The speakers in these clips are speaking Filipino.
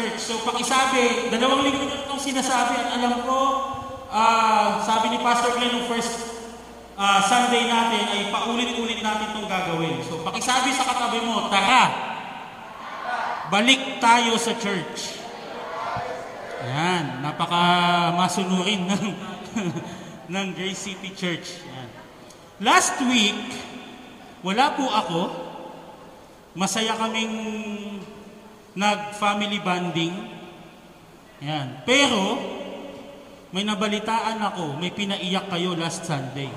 church. So pakisabi, dalawang linggo na itong sinasabi at alam ko, ah, sabi ni Pastor Glenn nung first ah, Sunday natin ay paulit-ulit natin itong gagawin. So pakisabi sa katabi mo, tara, balik tayo sa church. Ayan, napaka masunurin ng, ng Grace City Church. Ayan. Last week, wala po ako. Masaya kaming nag-family bonding. Ayan. Pero, may nabalitaan ako, may pinaiyak kayo last Sunday.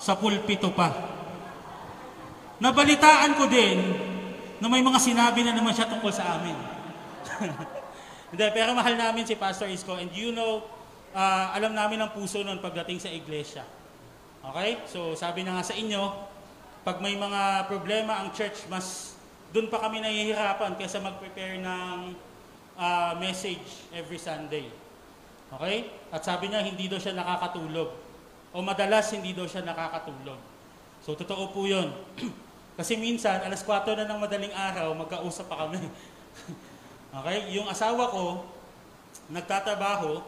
Sa pulpito pa. Nabalitaan ko din na may mga sinabi na naman siya tungkol sa amin. Pero mahal namin si Pastor Isko and you know, ah, alam namin ang puso nun pagdating sa iglesia. Okay? So, sabi na nga sa inyo, pag may mga problema ang church, mas doon pa kami nahihirapan kaysa mag-prepare ng ah, message every Sunday. Okay? At sabi niya, hindi daw siya nakakatulog. O madalas, hindi daw siya nakakatulog. So, totoo po yun. Kasi minsan, alas 4 na ng madaling araw, magkausap pa kami. okay? Yung asawa ko, nagtatrabaho,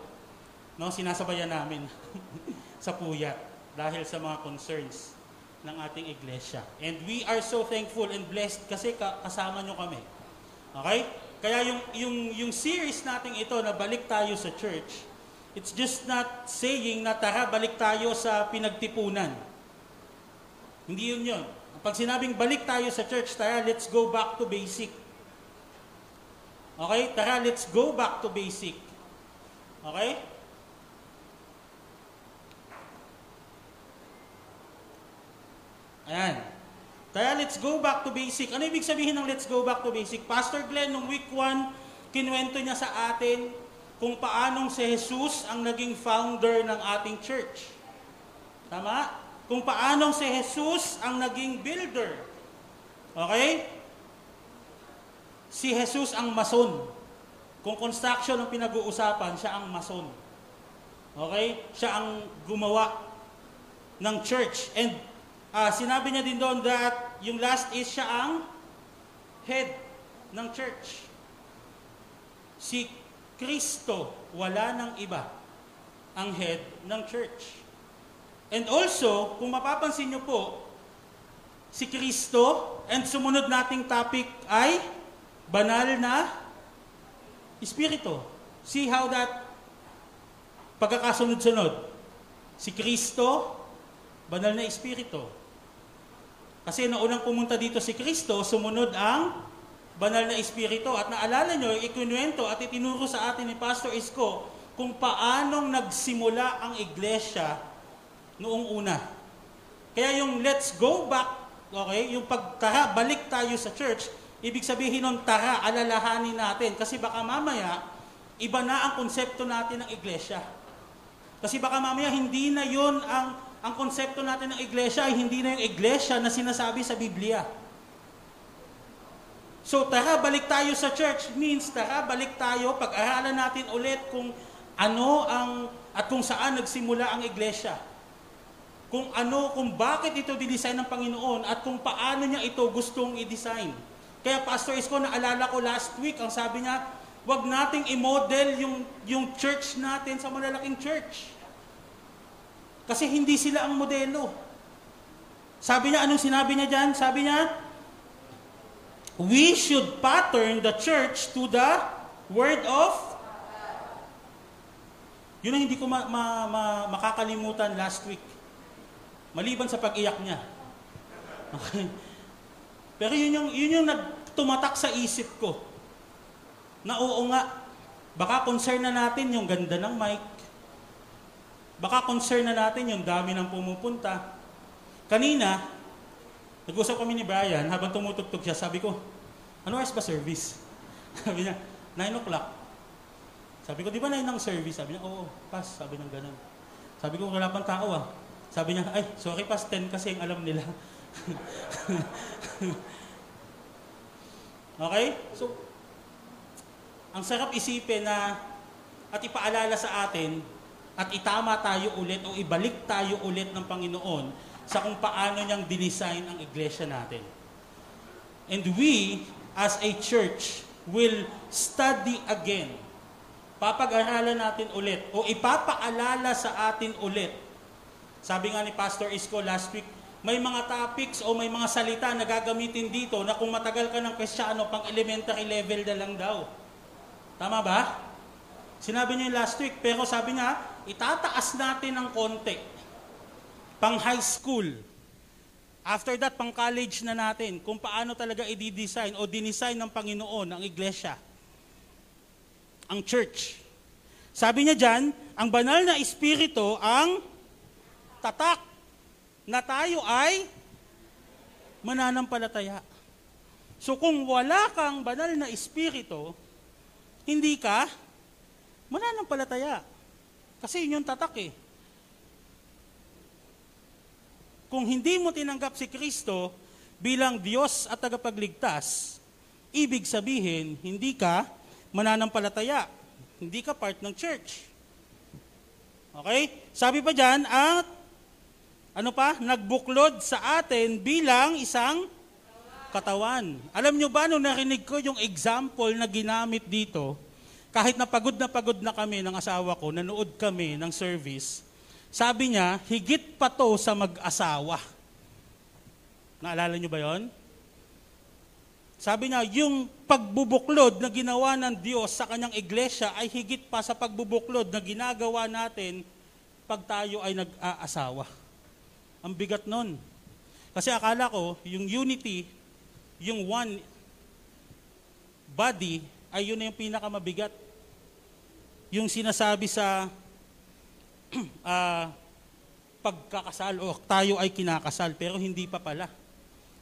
no, sinasabayan namin sa puyat dahil sa mga concerns ng ating iglesia. And we are so thankful and blessed kasi ka- kasama nyo kami. Okay? Kaya yung, yung, yung series natin ito na balik tayo sa church, it's just not saying na tara balik tayo sa pinagtipunan. Hindi yun yun. Pag sinabing balik tayo sa church, tara let's go back to basic. Okay? Tara let's go back to basic. Okay? Ayan. Kaya let's go back to basic. Ano ibig sabihin ng let's go back to basic? Pastor Glenn, nung week 1, kinuwento niya sa atin kung paanong si Jesus ang naging founder ng ating church. Tama? Kung paanong si Jesus ang naging builder. Okay? Si Jesus ang mason. Kung construction ang pinag-uusapan, siya ang mason. Okay? Siya ang gumawa ng church. And ah, sinabi niya din doon that yung last is siya ang head ng church. Si Kristo, wala ng iba ang head ng church. And also, kung mapapansin niyo po, si Kristo, and sumunod nating topic ay banal na Espiritu. See how that pagkakasunod-sunod. Si Kristo, banal na Espiritu. Kasi naunang pumunta dito si Kristo, sumunod ang banal na Espiritu. At naalala nyo, ikinuwento at itinuro sa atin ni Pastor Isko kung paanong nagsimula ang iglesia noong una. Kaya yung let's go back, okay, yung pagtara, balik tayo sa church, ibig sabihin nun, tara, alalahanin natin. Kasi baka mamaya, iba na ang konsepto natin ng iglesia. Kasi baka mamaya, hindi na yon ang, ang konsepto natin ng iglesia, ay hindi na yung iglesia na sinasabi sa Biblia. So tara, balik tayo sa church means tara, balik tayo, pag-aralan natin ulit kung ano ang, at kung saan nagsimula ang iglesia kung ano, kung bakit ito didesign ng Panginoon at kung paano niya ito gustong i-design. Kaya Pastor Isko, naalala ko last week, ang sabi niya, wag nating i-model yung, yung church natin sa malalaking church. Kasi hindi sila ang modelo. Sabi niya, anong sinabi niya dyan? Sabi niya, we should pattern the church to the word of yun ang hindi ko ma- ma- ma- makakalimutan last week. Maliban sa pag-iyak niya. Okay? Pero yun yung, yun yung nagtumatak sa isip ko. Na oo nga, baka concern na natin yung ganda ng mic. Baka concern na natin yung dami ng pumupunta. Kanina, nag-usap kami ni Brian, habang tumutugtog siya, sabi ko, ano oras ba service? sabi niya, 9 o'clock. Sabi ko, di ba 9 ang service? Sabi niya, oo, pass. Sabi ng ganun. Sabi ko, wala pang tao ah. Sabi niya, ay, sorry pas 10 kasi ang alam nila. okay? So, ang sarap isipin na at ipaalala sa atin at itama tayo ulit o ibalik tayo ulit ng Panginoon sa kung paano niyang dinesign ang iglesia natin. And we, as a church, will study again. Papag-aralan natin ulit o ipapaalala sa atin ulit. Sabi nga ni Pastor Isko last week, may mga topics o may mga salita na gagamitin dito na kung matagal ka ng Kristiyano, pang elementary level na lang daw. Tama ba? Sinabi niya last week, pero sabi niya, itataas natin ng konti. Pang high school. After that, pang college na natin, kung paano talaga i-design o dinesign ng Panginoon ang iglesia. Ang church. Sabi niya dyan, ang banal na espiritu ang tatak na tayo ay mananampalataya. So kung wala kang banal na espiritu, hindi ka mananampalataya. Kasi yun yung tatak eh. Kung hindi mo tinanggap si Kristo bilang Diyos at tagapagligtas, ibig sabihin, hindi ka mananampalataya. Hindi ka part ng church. Okay? Sabi pa dyan, at ano pa? Nagbuklod sa atin bilang isang katawan. Alam nyo ba, nung narinig ko yung example na ginamit dito, kahit na pagod na pagod na kami ng asawa ko, nanood kami ng service, sabi niya, higit pa to sa mag-asawa. Naalala nyo ba yon? Sabi niya, yung pagbubuklod na ginawa ng Diyos sa kanyang iglesia ay higit pa sa pagbubuklod na ginagawa natin pag tayo ay nag-aasawa. Ang bigat nun. Kasi akala ko, yung unity, yung one body, ay yun na yung pinakamabigat. Yung sinasabi sa uh, pagkakasal o tayo ay kinakasal, pero hindi pa pala.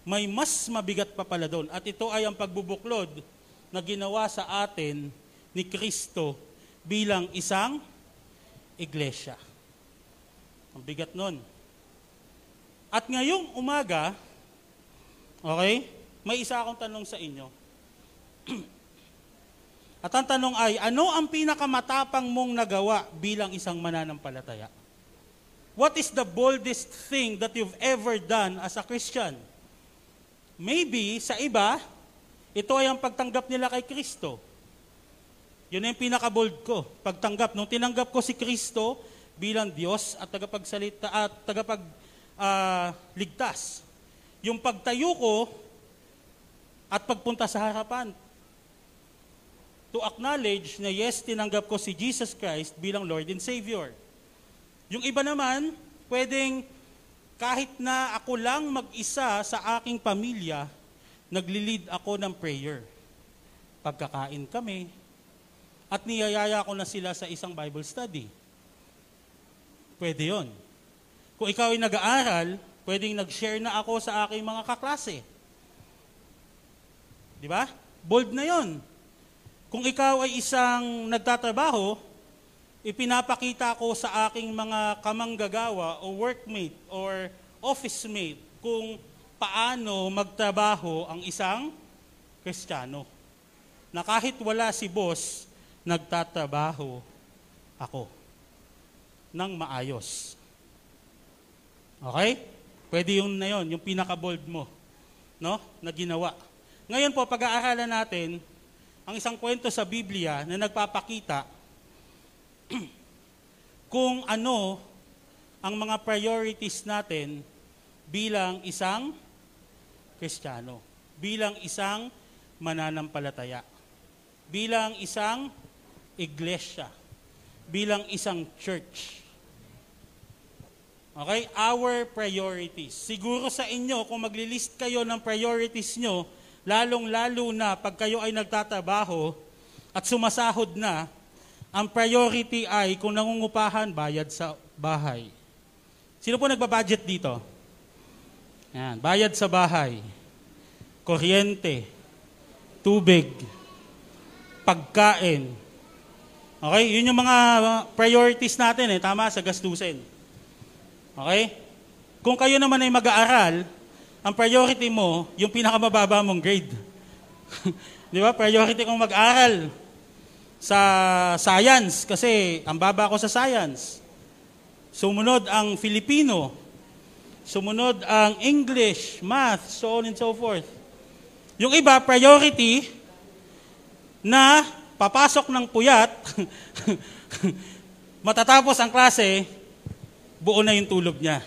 May mas mabigat pa pala doon. At ito ay ang pagbubuklod na ginawa sa atin ni Kristo bilang isang iglesia. Ang bigat nun. At ngayong umaga, okay, may isa akong tanong sa inyo. At ang tanong ay, ano ang pinakamatapang mong nagawa bilang isang mananampalataya? What is the boldest thing that you've ever done as a Christian? Maybe sa iba, ito ay ang pagtanggap nila kay Kristo. Yun yung pinaka-bold ko, pagtanggap. Nung tinanggap ko si Kristo bilang Diyos at tagapagsalita at tagapag uh, ligtas. Yung pagtayo ko at pagpunta sa harapan to acknowledge na yes, tinanggap ko si Jesus Christ bilang Lord and Savior. Yung iba naman, pwedeng kahit na ako lang mag-isa sa aking pamilya, nagli-lead ako ng prayer. Pagkakain kami, at niyayaya ko na sila sa isang Bible study. Pwede yon. Kung ikaw ay nag-aaral, pwedeng nag-share na ako sa aking mga kaklase. Di ba? Bold na yon. Kung ikaw ay isang nagtatrabaho, ipinapakita ko sa aking mga kamanggagawa o workmate or office mate kung paano magtrabaho ang isang Kristiyano. Na kahit wala si boss, nagtatrabaho ako ng maayos. Okay? Pwede yung na yun, yung pinaka-bold mo, no? Na ginawa. Ngayon po, pag-aaralan natin ang isang kwento sa Biblia na nagpapakita kung ano ang mga priorities natin bilang isang Kristiyano, bilang isang mananampalataya, bilang isang iglesia, bilang isang church. Okay? Our priorities. Siguro sa inyo, kung maglilist kayo ng priorities nyo, lalong-lalo na pag kayo ay nagtatrabaho at sumasahod na, ang priority ay kung nangungupahan, bayad sa bahay. Sino po nagbabudget dito? Yan, bayad sa bahay, kuryente, tubig, pagkain. Okay, yun yung mga priorities natin eh, tama sa gastusin. Okay? Kung kayo naman ay mag-aaral, ang priority mo, yung pinakamababa mong grade. Di ba? Priority kong mag-aral sa science kasi ang baba ko sa science. Sumunod ang Filipino. Sumunod ang English, math, so on and so forth. Yung iba, priority, na papasok ng puyat, matatapos ang klase, buo na yung tulog niya.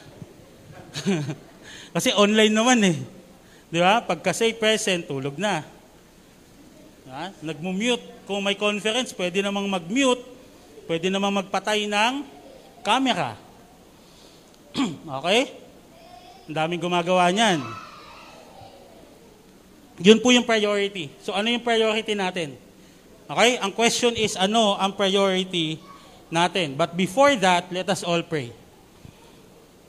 Kasi online naman eh. Di ba? Pagka say present, tulog na. Ha? Nagmumute. Kung may conference, pwede namang mag-mute. Pwede namang magpatay ng camera. okay? Ang daming gumagawa niyan. Yun po yung priority. So ano yung priority natin? Okay? Ang question is ano ang priority natin? But before that, let us all pray.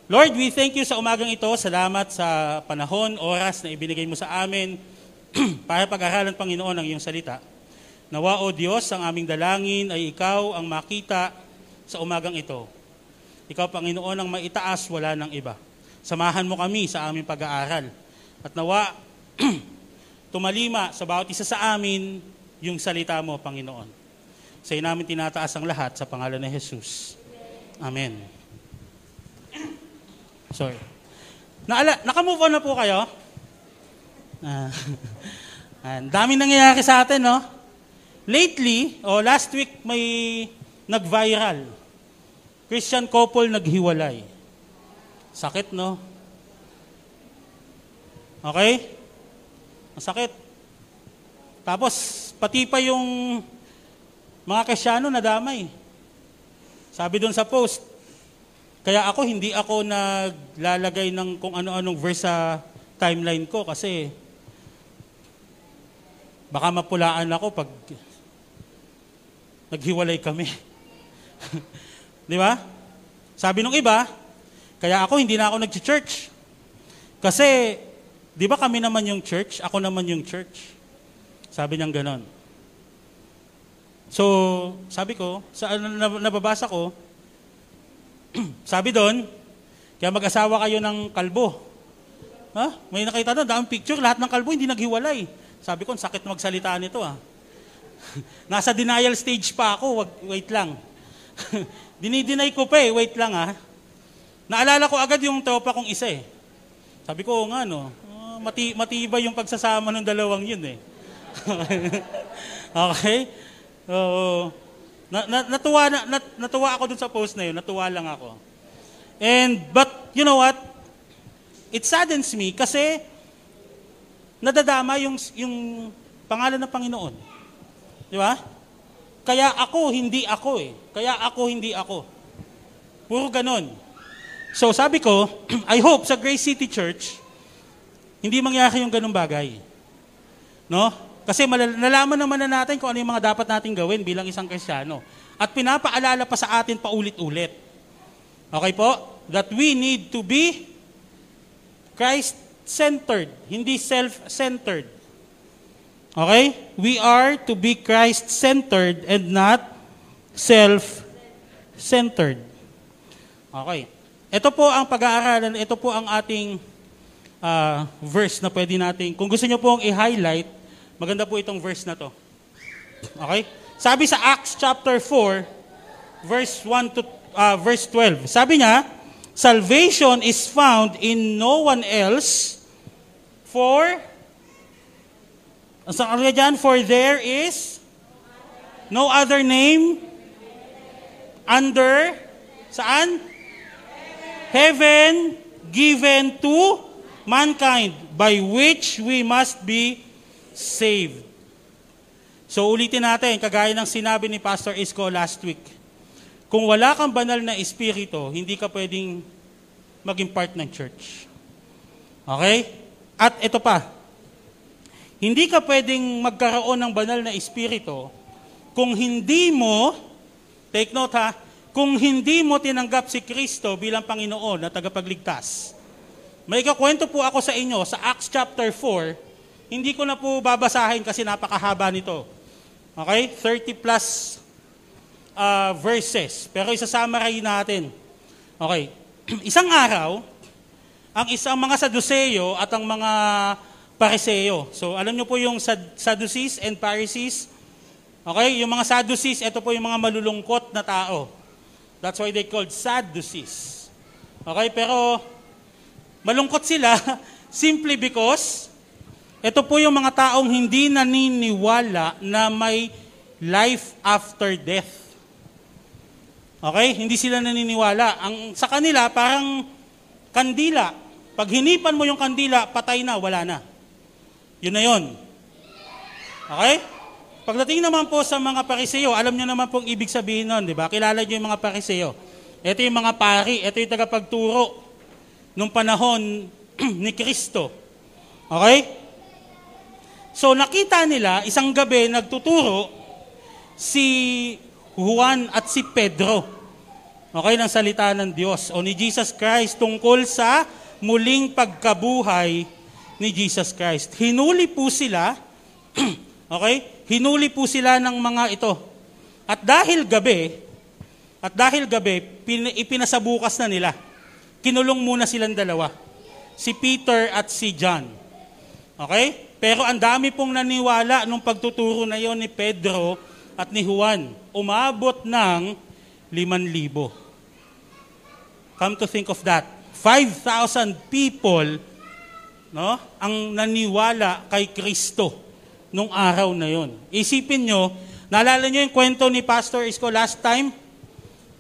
Lord, we thank you sa umagang ito. Salamat sa panahon, oras na ibinigay mo sa amin para pag-aralan, Panginoon, ang iyong salita. Nawa, O Diyos, ang aming dalangin ay ikaw ang makita sa umagang ito. Ikaw, Panginoon, ang maitaas, wala ng iba. Samahan mo kami sa aming pag-aaral. At nawa, tumalima sa bawat isa sa amin yung salita mo, Panginoon. Sa iyo namin tinataas ang lahat sa pangalan ni Jesus. Amen. Sorry. Naala, naka-move on na po kayo? Ah, ang daming nangyayari sa atin, no? Lately, o oh, last week, may nag-viral. Christian couple naghiwalay. Sakit, no? Okay? Masakit. Tapos, pati pa yung mga Krisyano nadamay. Sabi doon sa post, kaya ako, hindi ako naglalagay ng kung ano-anong verse sa timeline ko kasi baka mapulaan ako pag naghiwalay kami. Di ba? Sabi nung iba, kaya ako hindi na ako nag-church. Kasi, di ba kami naman yung church? Ako naman yung church. Sabi niyang ganon. So, sabi ko, sa nababasa ko, Sabi doon, kaya mag-asawa kayo ng kalbo. Ha? May nakita doon, daang picture, lahat ng kalbo hindi naghiwalay. Sabi ko, sakit magsalita nito ah. Nasa denial stage pa ako, wag, wait lang. Dinideny ko pa eh, wait lang ah. Naalala ko agad yung tropa kong isa eh. Sabi ko, nga no, uh, mati, matibay yung pagsasama ng dalawang yun eh. okay? Oo. Uh, na, na, natuwa, na, nat, natuwa ako dun sa post na yun. Natuwa lang ako. And, but, you know what? It saddens me kasi nadadama yung, yung pangalan ng Panginoon. Di ba? Kaya ako, hindi ako eh. Kaya ako, hindi ako. Puro ganon. So sabi ko, I hope sa Grace City Church, hindi mangyari yung ganong bagay. No? Kasi nalaman naman na natin kung ano yung mga dapat nating gawin bilang isang Kristiyano. At pinapaalala pa sa atin paulit-ulit. Okay po? That we need to be Christ-centered, hindi self-centered. Okay? We are to be Christ-centered and not self-centered. Okay. Ito po ang pag-aaralan, ito po ang ating uh, verse na pwede natin, kung gusto nyo pong i-highlight, Maganda po itong verse na to. Okay? Sabi sa Acts chapter 4, verse 1 to uh, verse 12. Sabi niya, salvation is found in no one else for ang sa dyan, for there is no other name under saan? Heaven given to mankind by which we must be saved. So ulitin natin, kagaya ng sinabi ni Pastor Isko last week. Kung wala kang banal na espiritu, hindi ka pwedeng maging part ng church. Okay? At ito pa, hindi ka pwedeng magkaroon ng banal na espiritu kung hindi mo, take note ha, kung hindi mo tinanggap si Kristo bilang Panginoon na tagapagligtas. May kakwento po ako sa inyo sa Acts chapter 4, hindi ko na po babasahin kasi napakahaba nito. Okay? 30 plus uh, verses. Pero isa-summary natin. Okay. Isang araw, ang isang mga Saduseo at ang mga Pariseo. So, alam niyo po yung Sadducees and Pharisees. Okay? Yung mga Sadducees, ito po yung mga malulungkot na tao. That's why they called Sadducees. Okay? Pero, malungkot sila simply because Ito po yung mga taong hindi naniniwala na may life after death. Okay? Hindi sila naniniwala. Ang sa kanila parang kandila. Pag hinipan mo yung kandila, patay na, wala na. Yun na yun. Okay? Pagdating naman po sa mga pariseo, alam niyo naman pong ibig sabihin nun, di ba? Kilala niyo yung mga pariseo. Ito yung mga pari, ito yung tagapagturo nung panahon ni Kristo. Okay? So nakita nila, isang gabi nagtuturo si Juan at si Pedro. Okay, ng salita ng Diyos o ni Jesus Christ tungkol sa muling pagkabuhay ni Jesus Christ. Hinuli po sila, okay, hinuli po sila ng mga ito. At dahil gabi, at dahil gabi, pin, ipinasabukas na nila. Kinulong muna silang dalawa. Si Peter at si John. Okay? Pero ang dami pong naniwala nung pagtuturo na yon ni Pedro at ni Juan. Umabot ng 5,000. Come to think of that. 5,000 people no, ang naniwala kay Kristo nung araw na yon. Isipin nyo, naalala nyo yung kwento ni Pastor Isko last time?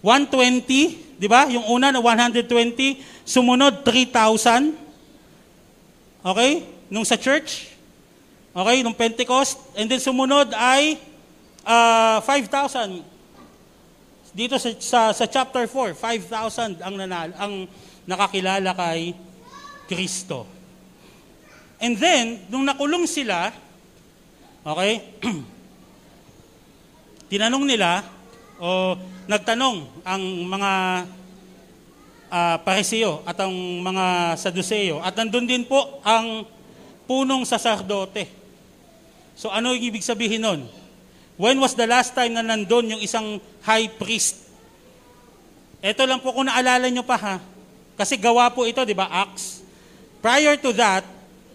120, di ba? Yung una na 120, sumunod 3,000. Okay? Nung sa church, Okay, nung Pentecost. And then sumunod ay uh, ah, 5,000. Dito sa, sa, sa chapter 4, 5,000 ang, nanal, ang nakakilala kay Kristo. And then, nung nakulong sila, okay, tinanong nila, o nagtanong ang mga uh, pariseo at ang mga saduseo. At nandun din po ang punong saserdote. So ano yung ibig sabihin nun? When was the last time na nandun yung isang high priest? Ito lang po kung naalala nyo pa ha. Kasi gawa po ito, di ba, Acts. Prior to that,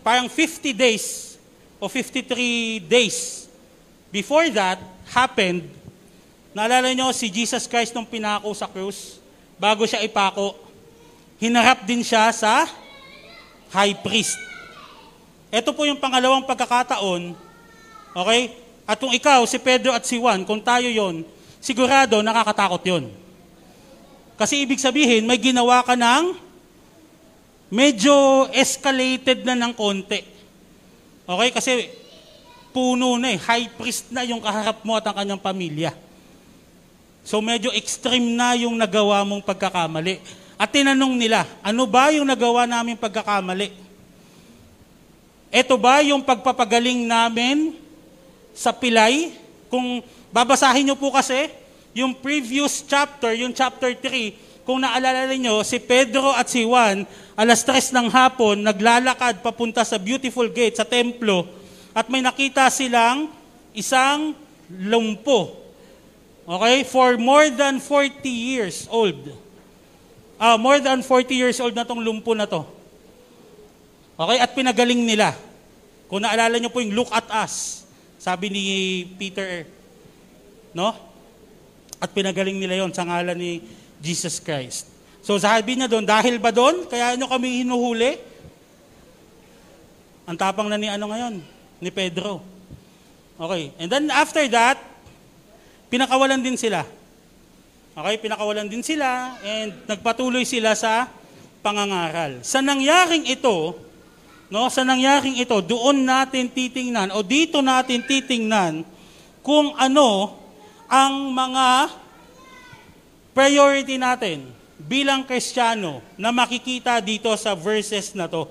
parang 50 days o 53 days before that happened, naalala nyo si Jesus Christ nung pinako sa krus, bago siya ipako, hinarap din siya sa high priest. Ito po yung pangalawang pagkakataon Okay? At kung ikaw, si Pedro at si Juan, kung tayo yon, sigurado nakakatakot yon. Kasi ibig sabihin, may ginawa ka ng medyo escalated na ng konti. Okay? Kasi puno na eh, high priest na yung kaharap mo at ang kanyang pamilya. So medyo extreme na yung nagawa mong pagkakamali. At tinanong nila, ano ba yung nagawa namin pagkakamali? Ito ba yung pagpapagaling namin sa pilay. Kung babasahin nyo po kasi, yung previous chapter, yung chapter 3, kung naalala niyo si Pedro at si Juan, alas 3 ng hapon, naglalakad papunta sa beautiful gate, sa templo, at may nakita silang isang lumpo. Okay? For more than 40 years old. Uh, more than 40 years old na tong lumpo na to. Okay? At pinagaling nila. Kung naalala niyo po yung look at us. Sabi ni Peter, no? At pinagaling nila yon sa ngalan ni Jesus Christ. So sabi niya doon, dahil ba doon, kaya nyo kami hinuhuli? Ang tapang na ni ano ngayon? Ni Pedro. Okay. And then after that, pinakawalan din sila. Okay, pinakawalan din sila and nagpatuloy sila sa pangangaral. Sa nangyaring ito, No, sa nangyaring ito, doon natin titingnan o dito natin titingnan kung ano ang mga priority natin bilang Kristiyano na makikita dito sa verses na to.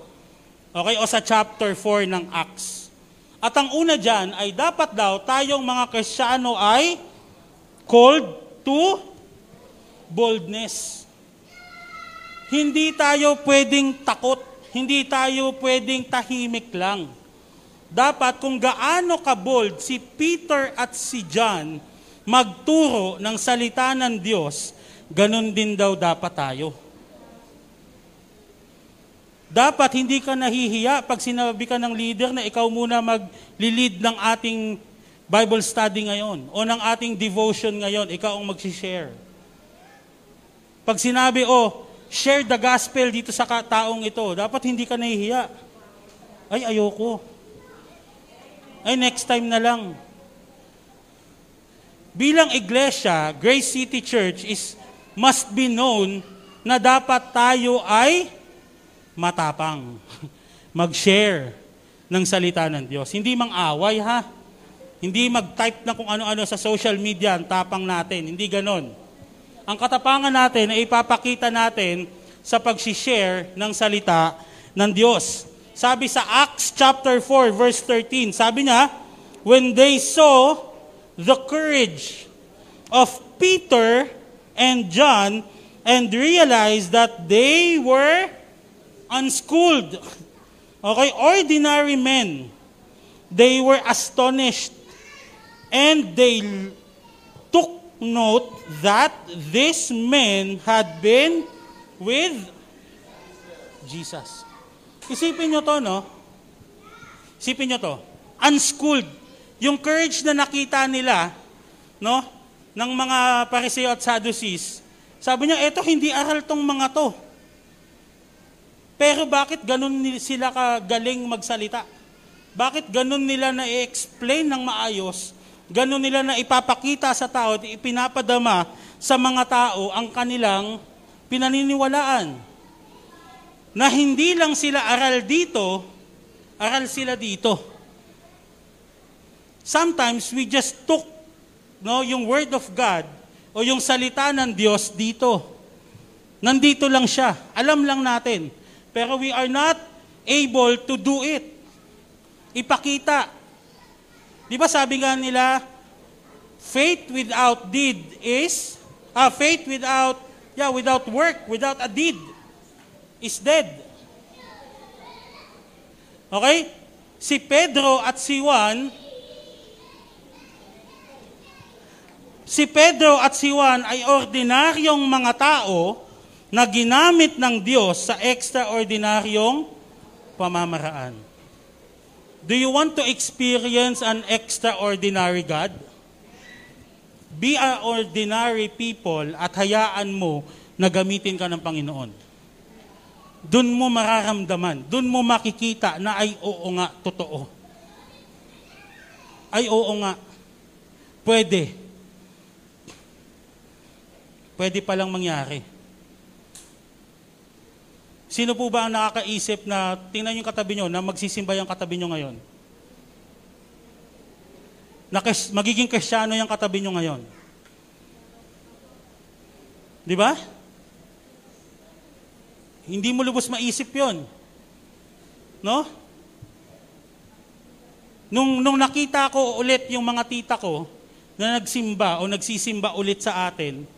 Okay, o sa chapter 4 ng Acts. At ang una dyan ay dapat daw tayong mga Kristiyano ay called to boldness. Hindi tayo pwedeng takot hindi tayo pwedeng tahimik lang. Dapat kung gaano ka-bold si Peter at si John magturo ng salita ng Diyos, ganun din daw dapat tayo. Dapat hindi ka nahihiya pag sinabi ka ng leader na ikaw muna mag-lead ng ating Bible study ngayon o ng ating devotion ngayon, ikaw ang mag-share. Pag sinabi, oh, share the gospel dito sa taong ito. Dapat hindi ka nahihiya. Ay, ayoko. Ay, next time na lang. Bilang iglesia, Grace City Church is must be known na dapat tayo ay matapang. Mag-share ng salita ng Diyos. Hindi mang away ha. Hindi mag-type na kung ano-ano sa social media ang tapang natin. Hindi ganon. Ang katapangan natin ay ipapakita natin sa pag-share ng salita ng Diyos. Sabi sa Acts chapter 4 verse 13, sabi niya, when they saw the courage of Peter and John and realized that they were unschooled. Okay, ordinary men. They were astonished and they note that these men had been with Jesus. Isipin nyo to, no? Isipin nyo to. Unschooled. Yung courage na nakita nila, no? Ng mga pariseo at Sadducees, sabi niya, eto hindi aral tong mga to. Pero bakit ganun sila kagaling magsalita? Bakit ganun nila na i-explain ng maayos? Ganun nila na ipapakita sa tao at ipinapadama sa mga tao ang kanilang pinaniniwalaan? Na hindi lang sila aral dito, aral sila dito. Sometimes we just took no, yung word of God o yung salita ng Diyos dito. Nandito lang siya. Alam lang natin. Pero we are not able to do it. Ipakita. Di ba sabi nga nila, faith without deed is, ah, faith without, yeah, without work, without a deed, is dead. Okay? Si Pedro at si Juan, si Pedro at si Juan ay ordinaryong mga tao na ginamit ng Diyos sa extraordinaryong pamamaraan. Do you want to experience an extraordinary God? Be an ordinary people at hayaan mo na gamitin ka ng Panginoon. Doon mo mararamdaman, doon mo makikita na ay oo nga, totoo. Ay oo nga, pwede. Pwede palang mangyari. Sino po ba ang nakakaisip na, tingnan yung katabi nyo, na magsisimba yung katabi nyo ngayon? Na magiging kristyano yung katabi nyo ngayon. Di ba? Hindi mo lubos maisip yon, No? Nung, nung nakita ko ulit yung mga tita ko na nagsimba o nagsisimba ulit sa atin,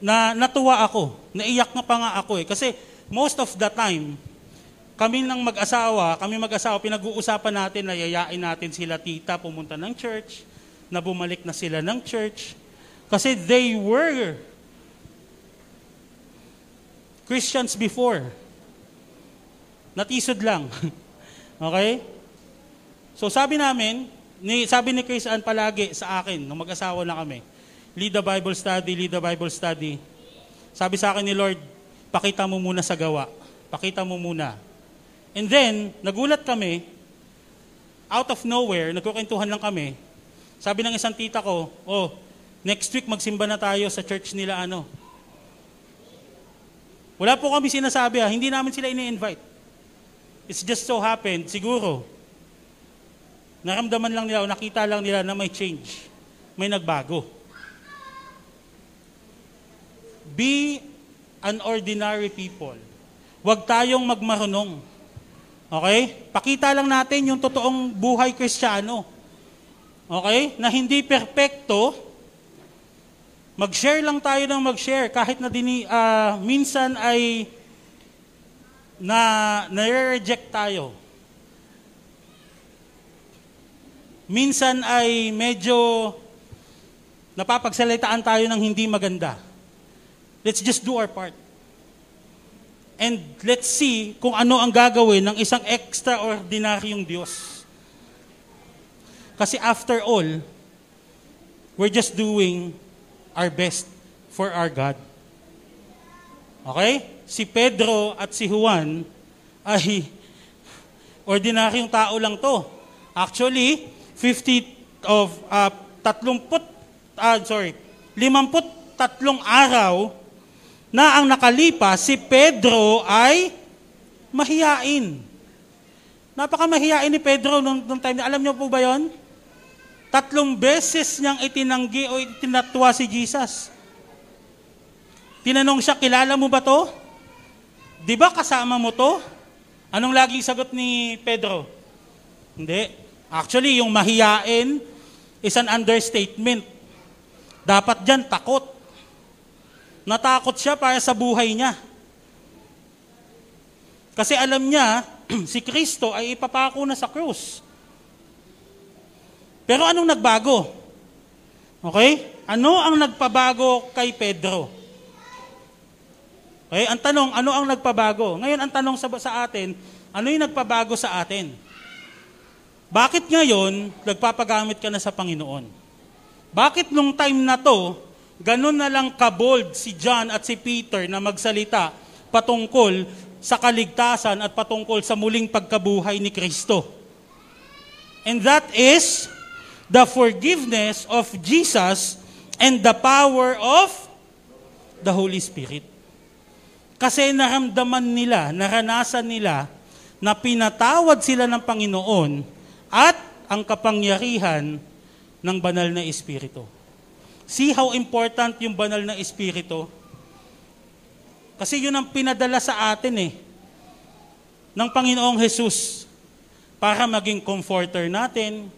na natuwa ako. Naiyak na pa nga ako eh. Kasi most of the time, kami ng mag-asawa, kami mag-asawa, pinag-uusapan natin na yayain natin sila tita pumunta ng church, na bumalik na sila ng church. Kasi they were Christians before. Natisod lang. okay? So sabi namin, ni, sabi ni Chris Ann palagi sa akin, nung mag-asawa na kami, lead the Bible study, lead the Bible study. Sabi sa akin ni Lord, pakita mo muna sa gawa. Pakita mo muna. And then, nagulat kami, out of nowhere, nagkukentuhan lang kami. Sabi ng isang tita ko, oh, next week magsimba na tayo sa church nila ano. Wala po kami sinasabi ha, hindi namin sila ini-invite. It's just so happened, siguro, naramdaman lang nila o nakita lang nila na may change, may nagbago. Be an ordinary people. Huwag tayong magmarunong. Okay? Pakita lang natin yung totoong buhay kristyano. Okay? Na hindi perpekto. Mag-share lang tayo ng mag-share kahit na dini, uh, minsan ay na nare-reject tayo. Minsan ay medyo napapagsalitaan tayo ng hindi maganda. Let's just do our part. And let's see kung ano ang gagawin ng isang extraordinaryong Diyos. Kasi after all, we're just doing our best for our God. Okay? Si Pedro at si Juan ay Ordinaryong tao lang to. Actually, 50 of uh, 30 uh, sorry, 53 araw na ang nakalipas si Pedro ay mahiyain. Napakamahiyain ni Pedro nung, nung time. Alam niyo po ba yon? Tatlong beses niyang itinanggi o itinatwa si Jesus. Tinanong siya, kilala mo ba to? Di ba kasama mo to? Anong laging sagot ni Pedro? Hindi. Actually, yung mahiyain is an understatement. Dapat dyan, takot. Natakot siya para sa buhay niya. Kasi alam niya, si Kristo ay ipapako na sa krus. Pero anong nagbago? Okay? Ano ang nagpabago kay Pedro? Okay, ang tanong, ano ang nagpabago? Ngayon, ang tanong sa, sa atin, ano yung nagpabago sa atin? Bakit ngayon, nagpapagamit ka na sa Panginoon? Bakit nung time na to, ganun na lang kabold si John at si Peter na magsalita patungkol sa kaligtasan at patungkol sa muling pagkabuhay ni Kristo? And that is the forgiveness of Jesus and the power of the Holy Spirit. Kasi naramdaman nila, naranasan nila na pinatawad sila ng Panginoon at ang kapangyarihan ng banal na Espiritu. See how important yung banal na Espiritu? Kasi yun ang pinadala sa atin eh, ng Panginoong Jesus para maging comforter natin,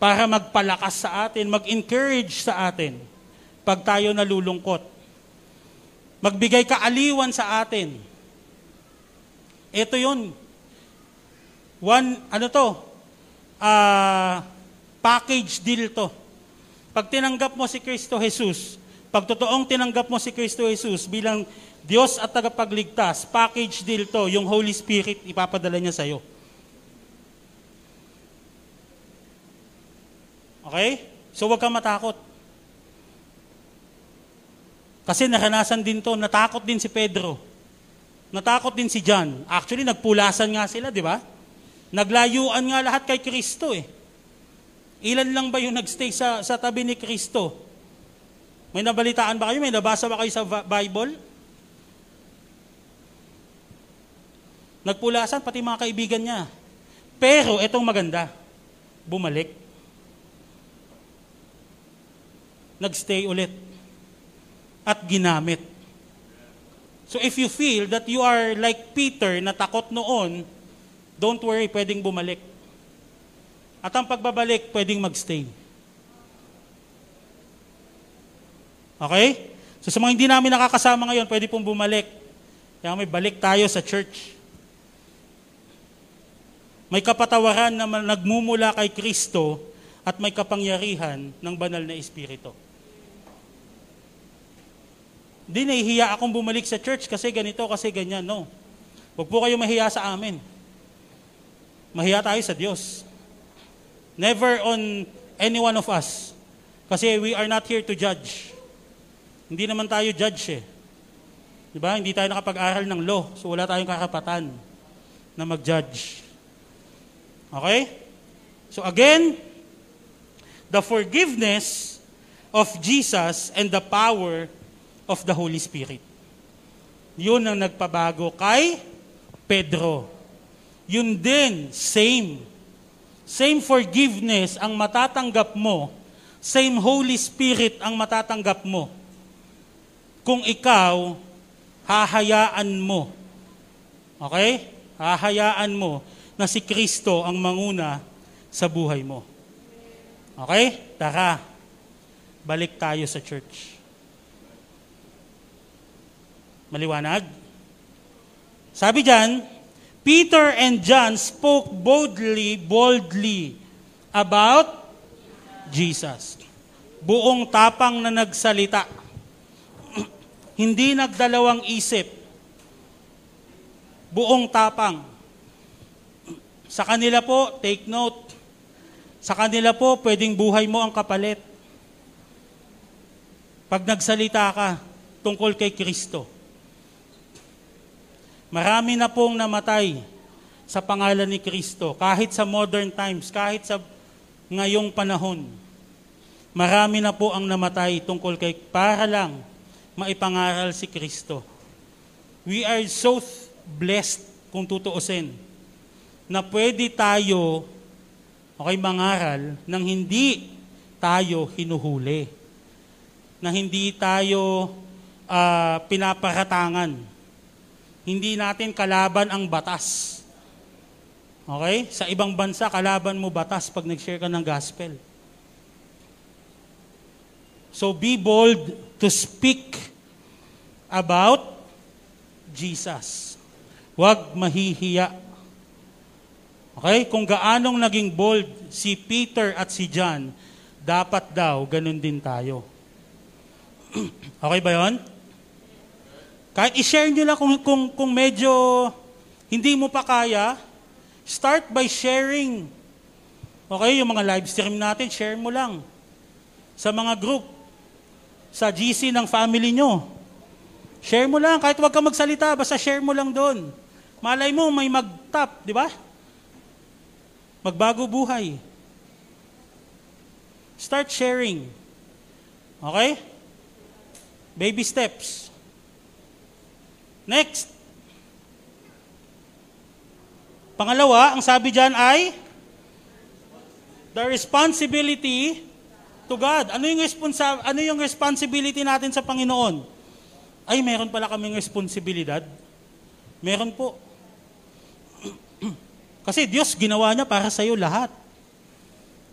para magpalakas sa atin, mag-encourage sa atin pag tayo nalulungkot. Magbigay kaaliwan sa atin. Ito yun. One, ano to? Uh, package deal to. Pag tinanggap mo si Kristo Jesus, pag totoong tinanggap mo si Kristo Jesus bilang Diyos at tagapagligtas, package deal to, yung Holy Spirit ipapadala niya sa'yo. Okay? So huwag kang matakot. Kasi naranasan din to, natakot din si Pedro. Natakot din si John. Actually, nagpulasan nga sila, di ba? Naglayuan nga lahat kay Kristo eh. Ilan lang ba yung nagstay sa, sa tabi ni Kristo? May nabalitaan ba kayo? May nabasa ba kayo sa Bible? Nagpulasan, pati mga kaibigan niya. Pero, itong maganda, bumalik nagstay ulit at ginamit. So if you feel that you are like Peter na takot noon, don't worry, pwedeng bumalik. At ang pagbabalik, pwedeng magstay. Okay? So sa mga hindi namin nakakasama ngayon, pwede pong bumalik. Kaya may balik tayo sa church. May kapatawaran na nagmumula kay Kristo at may kapangyarihan ng banal na Espiritu. Hindi nahihiya akong bumalik sa church kasi ganito, kasi ganyan. No. Huwag po kayo mahiya sa amin. Mahiya tayo sa Diyos. Never on any one of us. Kasi we are not here to judge. Hindi naman tayo judge eh. Di ba? Hindi tayo nakapag-aral ng law. So wala tayong karapatan na mag-judge. Okay? So again, the forgiveness of Jesus and the power of the Holy Spirit. Yun ang nagpabago kay Pedro. Yun din, same. Same forgiveness ang matatanggap mo. Same Holy Spirit ang matatanggap mo. Kung ikaw, hahayaan mo. Okay? Hahayaan mo na si Kristo ang manguna sa buhay mo. Okay? Tara, balik tayo sa church. Maliwanag? Sabi diyan, Peter and John spoke boldly, boldly about Jesus. Buong tapang na nagsalita. Hindi nagdalawang isip. Buong tapang. Sa kanila po, take note. Sa kanila po, pwedeng buhay mo ang kapalit. Pag nagsalita ka tungkol kay Kristo. Marami na pong namatay sa pangalan ni Kristo, kahit sa modern times, kahit sa ngayong panahon. Marami na po ang namatay tungkol kay para lang maipangaral si Kristo. We are so blessed kung tutuusin na pwede tayo okay mangaral nang hindi tayo hinuhuli. Na hindi tayo uh, pinaparatangan. Hindi natin kalaban ang batas. Okay? Sa ibang bansa, kalaban mo batas pag nag-share ka ng gospel. So be bold to speak about Jesus. Huwag mahihiya. Okay? Kung gaanong naging bold si Peter at si John, dapat daw ganun din tayo. okay ba yon? Kahit i-share nyo lang kung, kung, kung medyo hindi mo pa kaya, Start by sharing. Okay, yung mga live stream natin, share mo lang. Sa mga group, sa GC ng family nyo. Share mo lang, kahit wag ka magsalita, basta share mo lang doon. Malay mo, may mag-tap, di ba? Magbago buhay. Start sharing. Okay? Baby steps. Next. Pangalawa, ang sabi dyan ay the responsibility to God. Ano yung, responsa- ano yung responsibility natin sa Panginoon? Ay, meron pala kaming responsibilidad. Meron po. Kasi Diyos ginawa niya para sa iyo lahat.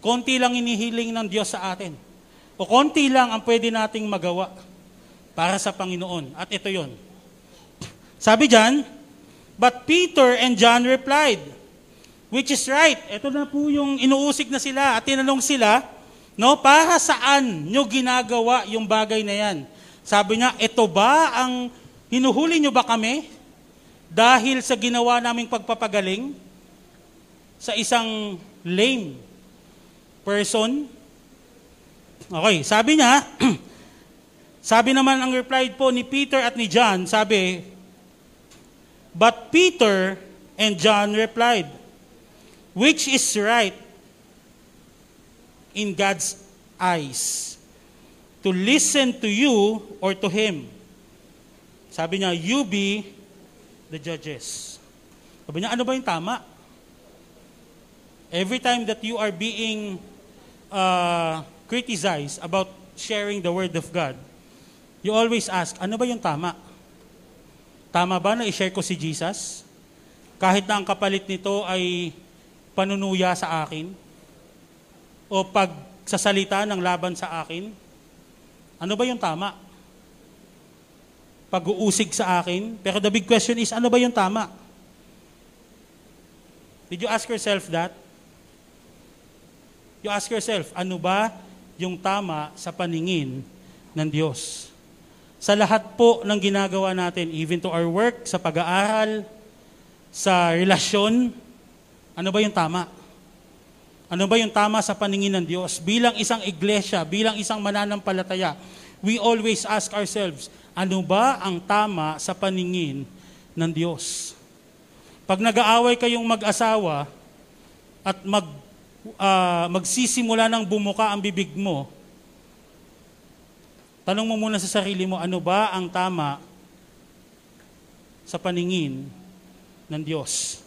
Konti lang inihiling ng Diyos sa atin. O konti lang ang pwede nating magawa para sa Panginoon. At ito yon. Sabi dyan, But Peter and John replied, which is right. Ito na po yung inuusig na sila at tinanong sila, no, para saan nyo ginagawa yung bagay na yan? Sabi niya, ito ba ang hinuhuli nyo ba kami dahil sa ginawa naming pagpapagaling sa isang lame person? Okay, sabi niya, sabi naman ang reply po ni Peter at ni John, sabi, But Peter and John replied, Which is right in God's eyes? To listen to you or to Him? Sabi niya, you be the judges. Sabi niya, ano ba yung tama? Every time that you are being uh, criticized about sharing the Word of God, you always ask, ano ba yung tama? Tama ba na i-share ko si Jesus? Kahit na ang kapalit nito ay panunuya sa akin? O pagsasalita ng laban sa akin? Ano ba yung tama? Pag-uusig sa akin? Pero the big question is, ano ba yung tama? Did you ask yourself that? You ask yourself, ano ba yung tama sa paningin ng Diyos? Sa lahat po ng ginagawa natin, even to our work, sa pag-aaral, sa relasyon, ano ba yung tama? Ano ba yung tama sa paningin ng Diyos? Bilang isang iglesia, bilang isang mananampalataya, we always ask ourselves, ano ba ang tama sa paningin ng Diyos? Pag nag-aaway kayong mag-asawa at mag, uh, magsisimula ng bumuka ang bibig mo, Tanong mo muna sa sarili mo, ano ba ang tama sa paningin ng Diyos?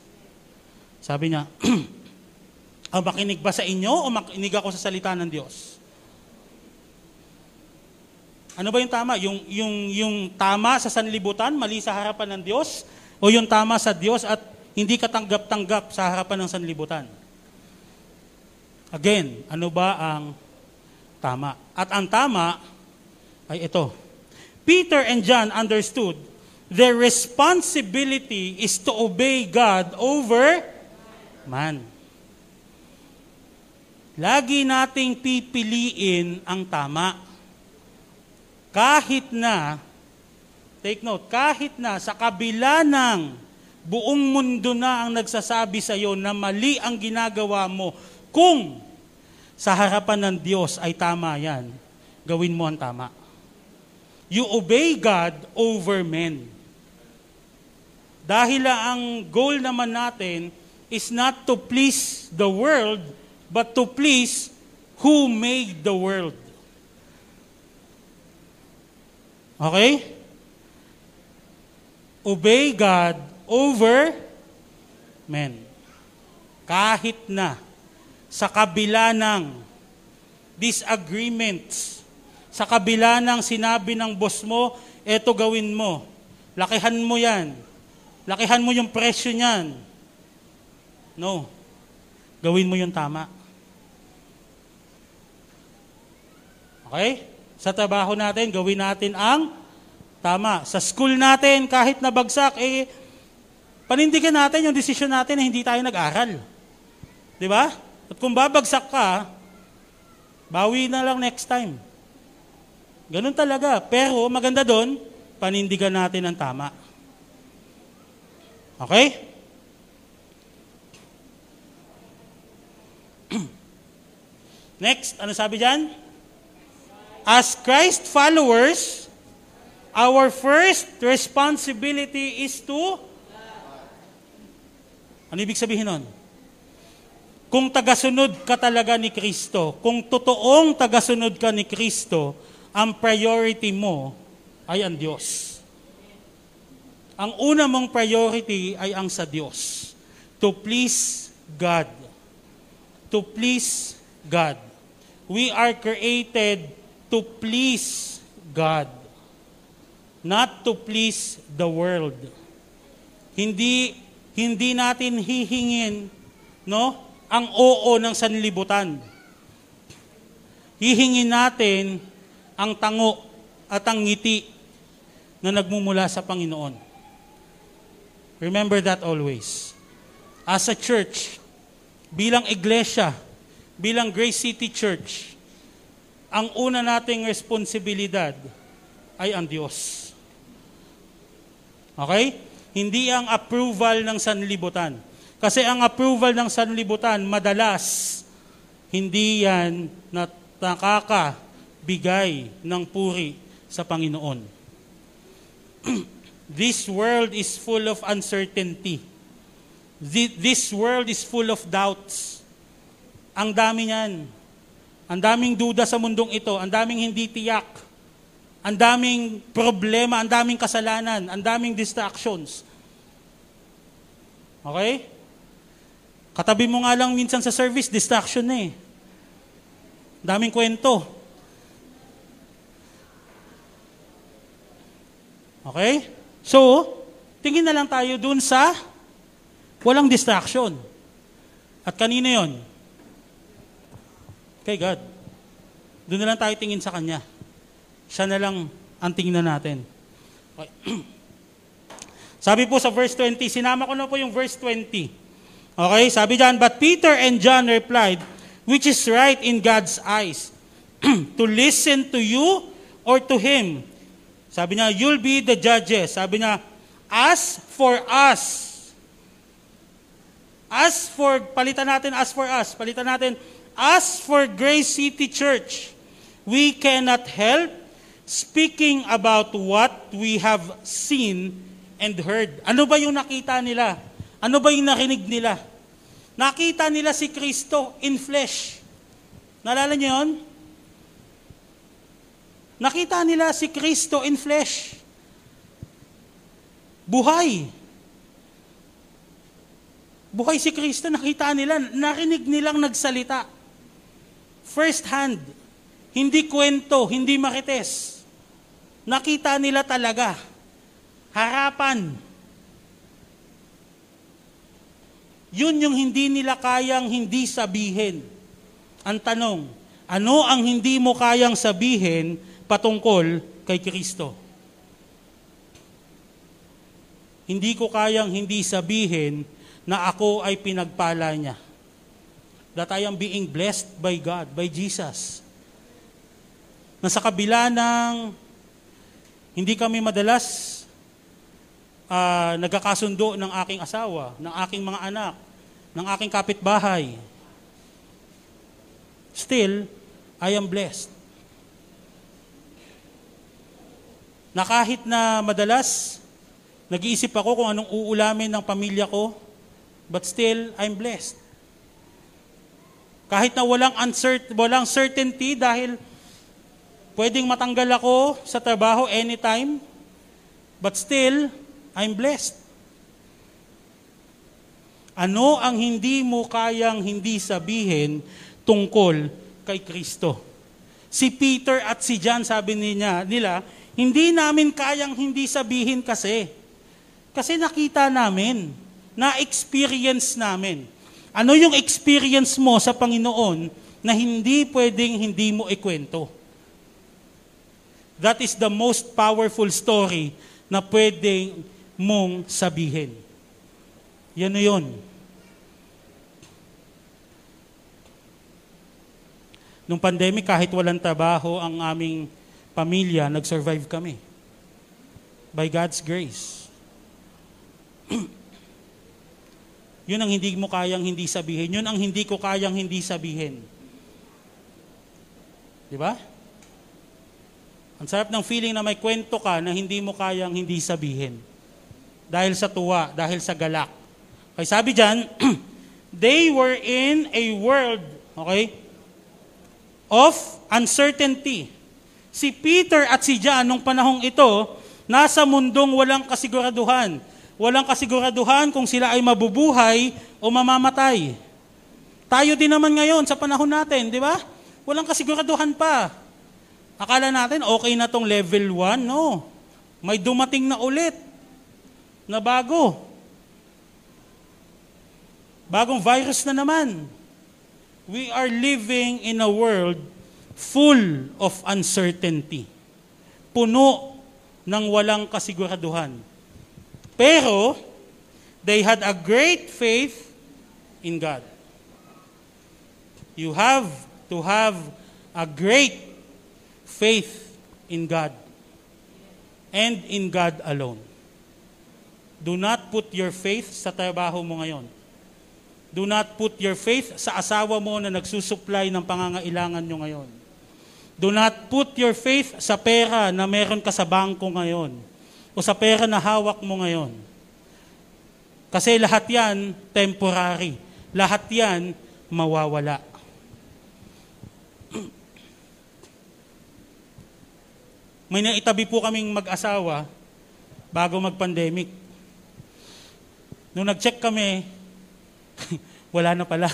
Sabi niya, ang makinig ba sa inyo o makinig ako sa salita ng Diyos? Ano ba yung tama? Yung, yung, yung tama sa sanlibutan, mali sa harapan ng Diyos? O yung tama sa Diyos at hindi katanggap-tanggap sa harapan ng sanlibutan? Again, ano ba ang tama? At ang tama, ay ito. Peter and John understood their responsibility is to obey God over man. Lagi nating pipiliin ang tama. Kahit na, take note, kahit na sa kabila ng buong mundo na ang nagsasabi sa iyo na mali ang ginagawa mo, kung sa harapan ng Diyos ay tama yan, gawin mo ang tama. You obey God over men. Dahil ang goal naman natin is not to please the world, but to please who made the world. Okay? Obey God over men. Kahit na sa kabila ng disagreements, sa kabila ng sinabi ng boss mo, eto gawin mo. Lakihan mo yan. Lakihan mo yung presyo niyan. No. Gawin mo yung tama. Okay? Sa trabaho natin, gawin natin ang tama. Sa school natin, kahit nabagsak, eh, panindigan natin yung desisyon natin na hindi tayo nag-aral. Di ba? At kung babagsak ka, bawi na lang next time. Ganun talaga. Pero maganda doon, panindigan natin ang tama. Okay? Next, ano sabi dyan? As Christ followers, our first responsibility is to Ano ibig sabihin nun? Kung tagasunod ka talaga ni Kristo, kung totoong tagasunod ka ni Kristo, ang priority mo ay ang Diyos. Ang una mong priority ay ang sa Diyos. To please God. To please God. We are created to please God. Not to please the world. Hindi hindi natin hihingin no ang oo ng sanlibutan. Hihingin natin ang tango at ang ngiti na nagmumula sa Panginoon. Remember that always. As a church, bilang iglesia, bilang Grace City Church, ang una nating responsibilidad ay ang Diyos. Okay? Hindi ang approval ng sanlibutan. Kasi ang approval ng sanlibutan, madalas, hindi yan na nakakabigay ng puri sa Panginoon. This world is full of uncertainty. This world is full of doubts. Ang dami niyan. Ang daming duda sa mundong ito. Ang daming hindi tiyak. Ang daming problema. Ang daming kasalanan. Ang daming distractions. Okay? Katabi mo nga lang minsan sa service, distraction na eh. Daming kwento. Okay? So, tingin na lang tayo dun sa walang distraction. At kanino yon? Kay God. Doon na lang tayo tingin sa Kanya. Siya na lang ang tingnan natin. Okay. sabi po sa verse 20, sinama ko na po yung verse 20. Okay, sabi diyan, But Peter and John replied, Which is right in God's eyes? to listen to you or to Him? Sabi niya, you'll be the judges. Sabi niya, as for us, as for, palitan natin as for us, palitan natin, as for Grace City Church, we cannot help speaking about what we have seen and heard. Ano ba yung nakita nila? Ano ba yung narinig nila? Nakita nila si Kristo in flesh. Nalala niyo yun? Nakita nila si Kristo in flesh. Buhay. Buhay si Kristo, nakita nila, narinig nilang nagsalita. First hand. Hindi kwento, hindi makites. Nakita nila talaga. Harapan. Yun yung hindi nila kayang hindi sabihin. Ang tanong, ano ang hindi mo kayang sabihin patungkol kay Kristo. Hindi ko kayang hindi sabihin na ako ay pinagpala niya. That I am being blessed by God, by Jesus. Na sa kabila ng hindi kami madalas uh, nagkakasundo ng aking asawa, ng aking mga anak, ng aking kapitbahay. Still, I am blessed. Na kahit na madalas Nag-iisip ako kung anong uulamin ng pamilya ko, but still, I'm blessed. Kahit na walang, uncert- walang certainty dahil pwedeng matanggal ako sa trabaho anytime, but still, I'm blessed. Ano ang hindi mo kayang hindi sabihin tungkol kay Kristo? Si Peter at si John, sabi niya, nila, hindi namin kayang hindi sabihin kasi. Kasi nakita namin, na-experience namin. Ano yung experience mo sa Panginoon na hindi pwedeng hindi mo ikwento? That is the most powerful story na pwedeng mong sabihin. Yan na yun. Nung pandemic, kahit walang trabaho ang aming pamilya, nag-survive kami. By God's grace. Yun ang hindi mo kayang hindi sabihin. Yun ang hindi ko kayang hindi sabihin. Di ba? Ang sarap ng feeling na may kwento ka na hindi mo kayang hindi sabihin. Dahil sa tuwa, dahil sa galak. Okay, sabi dyan, they were in a world, okay, of uncertainty. Si Peter at si John, nung panahong ito, nasa mundong walang kasiguraduhan walang kasiguraduhan kung sila ay mabubuhay o mamamatay. Tayo din naman ngayon sa panahon natin, di ba? Walang kasiguraduhan pa. Akala natin okay na tong level 1, no. May dumating na ulit na bago. Bagong virus na naman. We are living in a world full of uncertainty. Puno ng walang kasiguraduhan. Pero, they had a great faith in God. You have to have a great faith in God and in God alone. Do not put your faith sa trabaho mo ngayon. Do not put your faith sa asawa mo na nagsusupply ng pangangailangan nyo ngayon. Do not put your faith sa pera na meron ka sa bangko ngayon o sa pera na hawak mo ngayon. Kasi lahat yan temporary. Lahat yan mawawala. May naitabi po kaming mag-asawa bago mag-pandemic. Nung nag-check kami, wala na pala.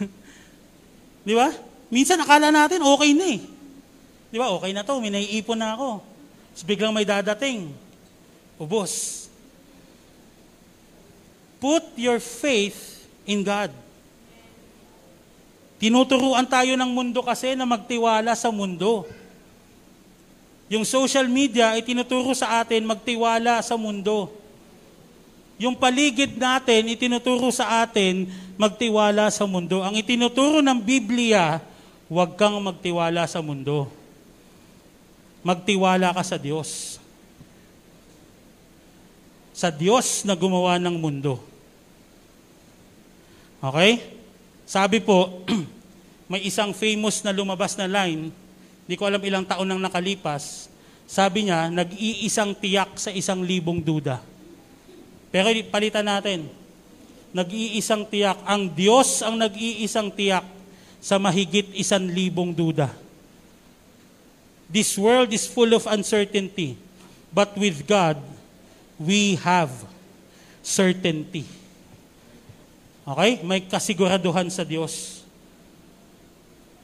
Di ba? Minsan akala natin okay na eh. Di ba? Okay na to, may naiipon na ako. Tapos biglang may dadating. Ubos. Put your faith in God. Tinuturuan tayo ng mundo kasi na magtiwala sa mundo. Yung social media ay tinuturo sa atin magtiwala sa mundo. Yung paligid natin, itinuturo sa atin magtiwala sa mundo. Ang itinuturo ng Biblia, huwag kang magtiwala sa mundo magtiwala ka sa Diyos. Sa Diyos na gumawa ng mundo. Okay? Sabi po, may isang famous na lumabas na line, hindi ko alam ilang taon nang nakalipas, sabi niya, nag-iisang tiyak sa isang libong duda. Pero palitan natin, nag-iisang tiyak, ang Diyos ang nag-iisang tiyak sa mahigit isang libong duda. This world is full of uncertainty, but with God, we have certainty. Okay? May kasiguraduhan sa Diyos.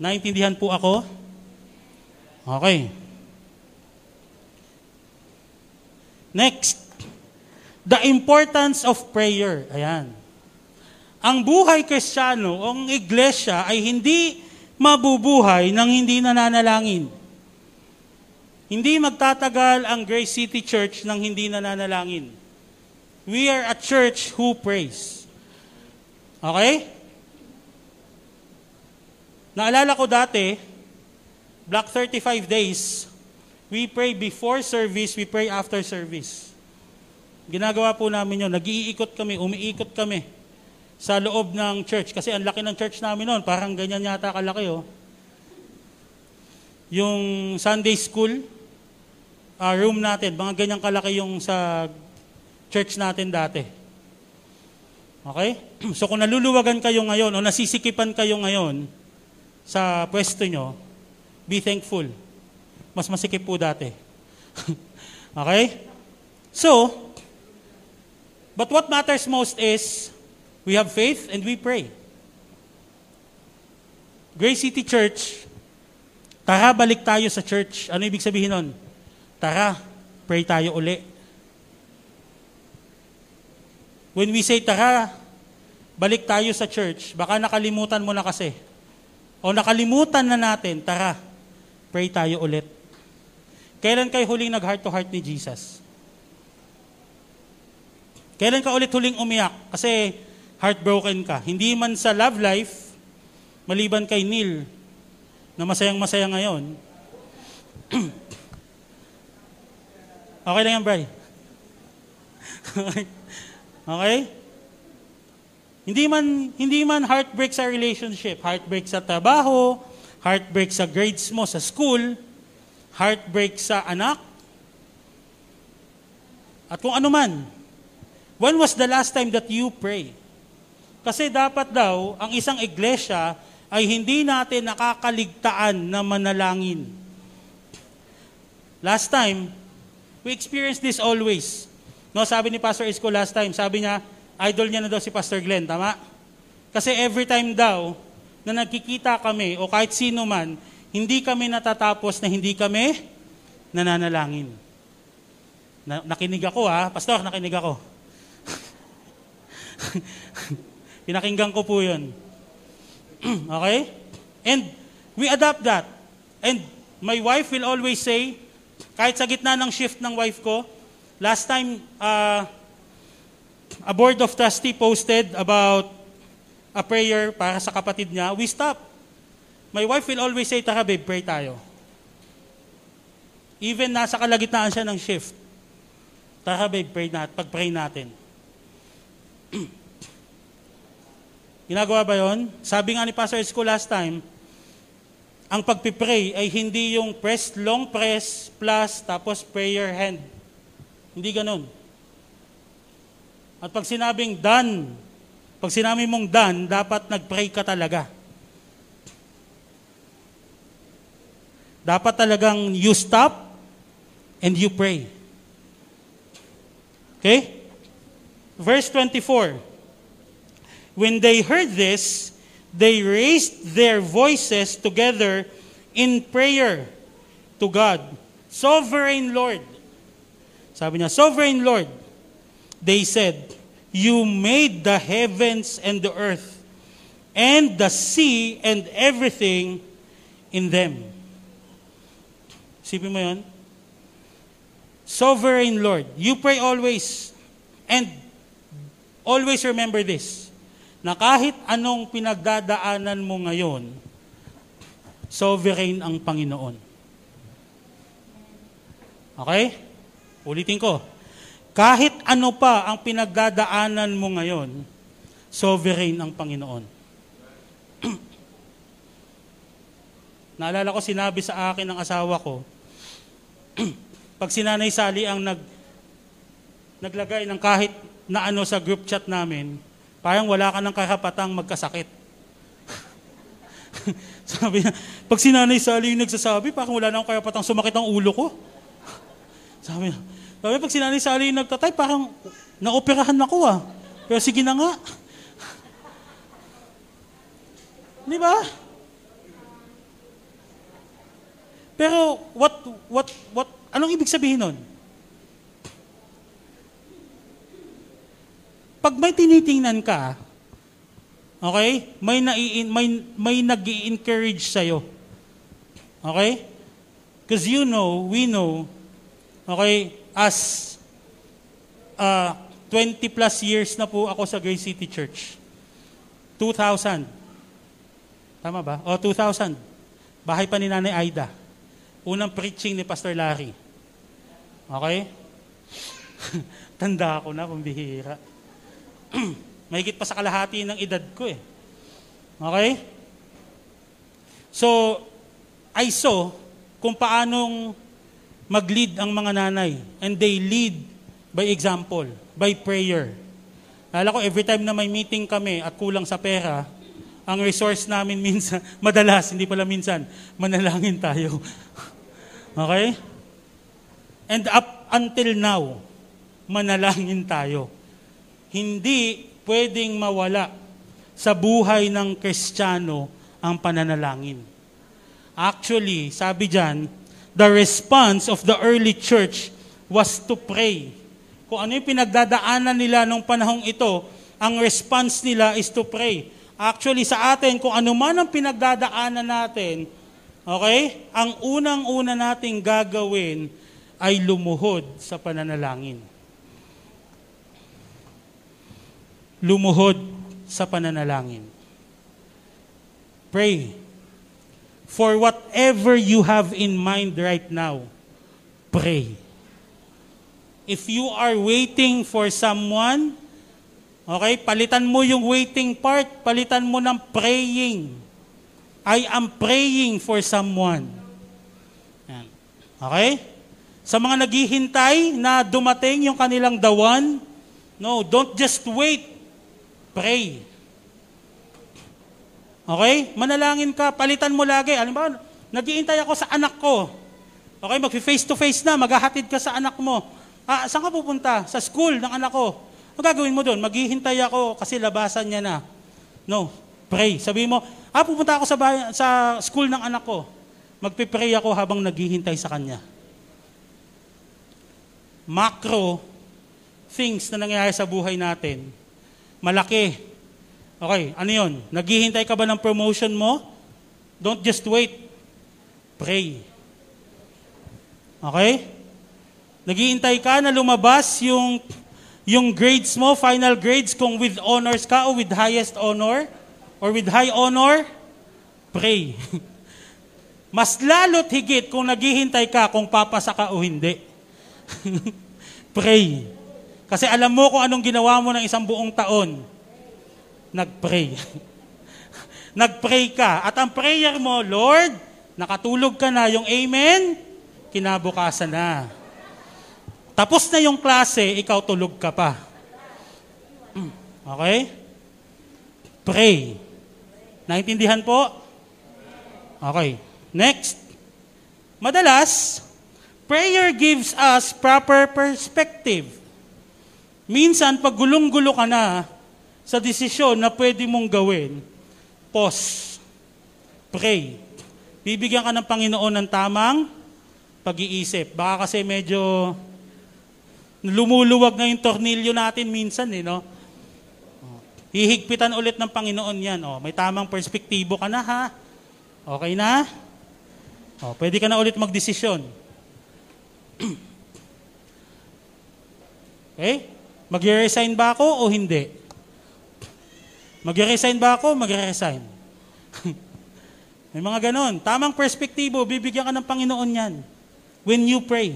Naintindihan po ako? Okay. Next, the importance of prayer. Ayan. Ang buhay kristyano, ang iglesia ay hindi mabubuhay nang hindi nananalangin. Hindi magtatagal ang Grace City Church nang hindi nananalangin. We are a church who prays. Okay? Naalala ko dati, Black 35 days, we pray before service, we pray after service. Ginagawa po namin yun. Nag-iikot kami, umiikot kami sa loob ng church. Kasi ang laki ng church namin noon, parang ganyan yata kalaki oh. Yung Sunday school, uh, room natin, mga ganyang kalaki yung sa church natin dati. Okay? So kung naluluwagan kayo ngayon o nasisikipan kayo ngayon sa pwesto nyo, be thankful. Mas masikip po dati. okay? So, but what matters most is we have faith and we pray. Grace City Church, tara balik tayo sa church. Ano ibig sabihin nun? Tara, pray tayo uli. When we say tara, balik tayo sa church, baka nakalimutan mo na kasi. O nakalimutan na natin, tara, pray tayo ulit. Kailan kayo huling nag-heart to heart ni Jesus? Kailan ka ulit huling umiyak? Kasi heartbroken ka. Hindi man sa love life, maliban kay Neil, na masayang masaya ngayon. okay lang yan, Bray. Okay? Hindi man hindi man heartbreak sa relationship, heartbreak sa trabaho, heartbreak sa grades mo sa school, heartbreak sa anak, at kung ano man. When was the last time that you pray? Kasi dapat daw, ang isang iglesia ay hindi natin nakakaligtaan na manalangin. Last time, we experienced this always. No, sabi ni Pastor Isko last time, sabi niya, idol niya na daw si Pastor Glenn, tama? Kasi every time daw na nagkikita kami o kahit sino man, hindi kami natatapos na hindi kami nananalangin. Na, nakinig ako ha, Pastor, nakinig ako. Pinakinggan ko po yun. okay? And we adapt that. And my wife will always say, kahit sa gitna ng shift ng wife ko, Last time, uh, a board of trustee posted about a prayer para sa kapatid niya. We stop. My wife will always say, Tara babe, pray tayo. Even nasa kalagitnaan siya ng shift. Tara babe, pray nat, pag-pray natin. Ginagawa ba yon? Sabi nga ni Pastor Isko last time, ang pagpipray ay hindi yung press, long press, plus, tapos prayer hand. Hindi ganun. At pag sinabing done, pag sinabi mong done, dapat nag-pray ka talaga. Dapat talagang you stop and you pray. Okay? Verse 24. When they heard this, they raised their voices together in prayer to God. Sovereign Lord, sabi niya, Sovereign Lord, they said, You made the heavens and the earth, and the sea and everything in them. Sipin mo yun? Sovereign Lord, you pray always, and always remember this, na kahit anong pinagdadaanan mo ngayon, sovereign ang Panginoon. Okay? Ulitin ko. Kahit ano pa ang pinagdadaanan mo ngayon, sovereign ang Panginoon. Naalala ko sinabi sa akin ng asawa ko, pag si Nanay Sally ang nag, naglagay ng kahit na ano sa group chat namin, parang wala ka ng karapatang magkasakit. Sabi niya, pag si Nanay Sally yung nagsasabi, parang wala na akong karapatang sumakit ang ulo ko. Sabi niya, sabi, pag sinanay Sally yung nagtatay, parang naoperahan ako ah. Pero sige na nga. Di ba? Pero what what what anong ibig sabihin nun? Pag may tinitingnan ka, okay? May na may may nag-encourage sa iyo. Okay? Because you know, we know, okay, as uh, 20 plus years na po ako sa Grace City Church. 2000. Tama ba? O, 2000. Bahay pa ni Nanay Aida. Unang preaching ni Pastor Larry. Okay? Tanda ako na, kumbihira. Mahigit pa sa kalahati ng edad ko eh. Okay? So, I saw kung paanong mag-lead ang mga nanay. And they lead by example, by prayer. Lala ko, every time na may meeting kami at kulang sa pera, ang resource namin minsan, madalas, hindi pala minsan, manalangin tayo. okay? And up until now, manalangin tayo. Hindi pwedeng mawala sa buhay ng Kristiyano ang pananalangin. Actually, sabi diyan, the response of the early church was to pray. Kung ano yung pinagdadaanan nila nung panahong ito, ang response nila is to pray. Actually, sa atin, kung ano man ang pinagdadaanan natin, okay, ang unang-una nating gagawin ay lumuhod sa pananalangin. Lumuhod sa pananalangin. Pray for whatever you have in mind right now, pray. If you are waiting for someone, okay, palitan mo yung waiting part, palitan mo ng praying. I am praying for someone. Yan. Okay? Sa mga naghihintay na dumating yung kanilang dawan, no, don't just wait. Pray. Okay? Manalangin ka, palitan mo lagi. Alam ba, nagiintay ako sa anak ko. Okay, mag-face to face na, maghahatid ka sa anak mo. Ah, saan ka pupunta? Sa school ng anak ko. Ang gagawin mo doon? Maghihintay ako kasi labasan niya na. No, pray. Sabi mo, ah, pupunta ako sa, bayan, sa school ng anak ko. Magpipray ako habang naghihintay sa kanya. Macro things na nangyayari sa buhay natin. Malaki Okay, ano yun? Naghihintay ka ba ng promotion mo? Don't just wait. Pray. Okay? Naghihintay ka na lumabas yung, yung grades mo, final grades, kung with honors ka o with highest honor, or with high honor, pray. Mas lalo't higit kung naghihintay ka kung papasa ka o hindi. pray. Kasi alam mo kung anong ginawa mo ng isang buong taon nagpray. nagpray ka. At ang prayer mo, Lord, nakatulog ka na, yung amen, kinabukasan na. Tapos na yung klase, ikaw tulog ka pa. Okay? Pray. Naintindihan po? Okay. Next. Madalas, prayer gives us proper perspective. Minsan, pag gulong-gulo ka na, sa desisyon na pwede mong gawin, pause. Pray. Bibigyan ka ng Panginoon ng tamang pag-iisip. Baka kasi medyo lumuluwag na yung tornilyo natin minsan eh, no? Hihigpitan ulit ng Panginoon yan. Oh, may tamang perspektibo ka na ha. Okay na? Oh, pwede ka na ulit magdesisyon. okay? Mag-resign ba ako o hindi? Magre-resign ba ako? Magre-resign. May mga ganon. Tamang perspektibo, bibigyan ka ng Panginoon yan. When you pray.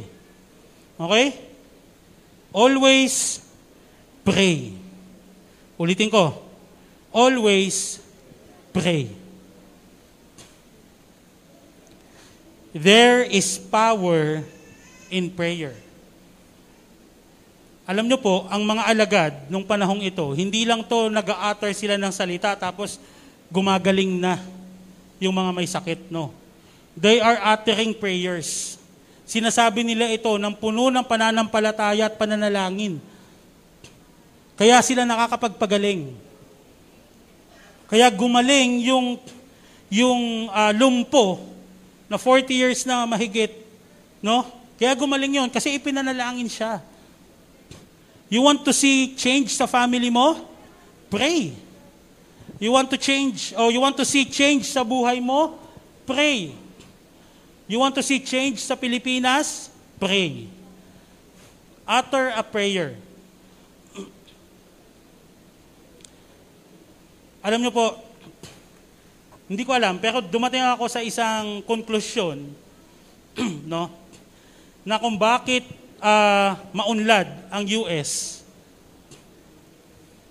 Okay? Always pray. Ulitin ko. Always pray. There is power in prayer. Alam nyo po, ang mga alagad nung panahong ito, hindi lang to nag-a-utter sila ng salita tapos gumagaling na yung mga may sakit, no. They are uttering prayers. Sinasabi nila ito ng puno ng pananampalataya at pananalangin. Kaya sila nakakapagpagaling. Kaya gumaling yung yung uh, lumpo na 40 years na mahigit, no? Kaya gumaling yon kasi ipinanalangin siya. You want to see change sa family mo? Pray. You want to change, or you want to see change sa buhay mo? Pray. You want to see change sa Pilipinas? Pray. Utter a prayer. Alam niyo po, hindi ko alam, pero dumating ako sa isang konklusyon, no, na kung bakit uh, maunlad ang US.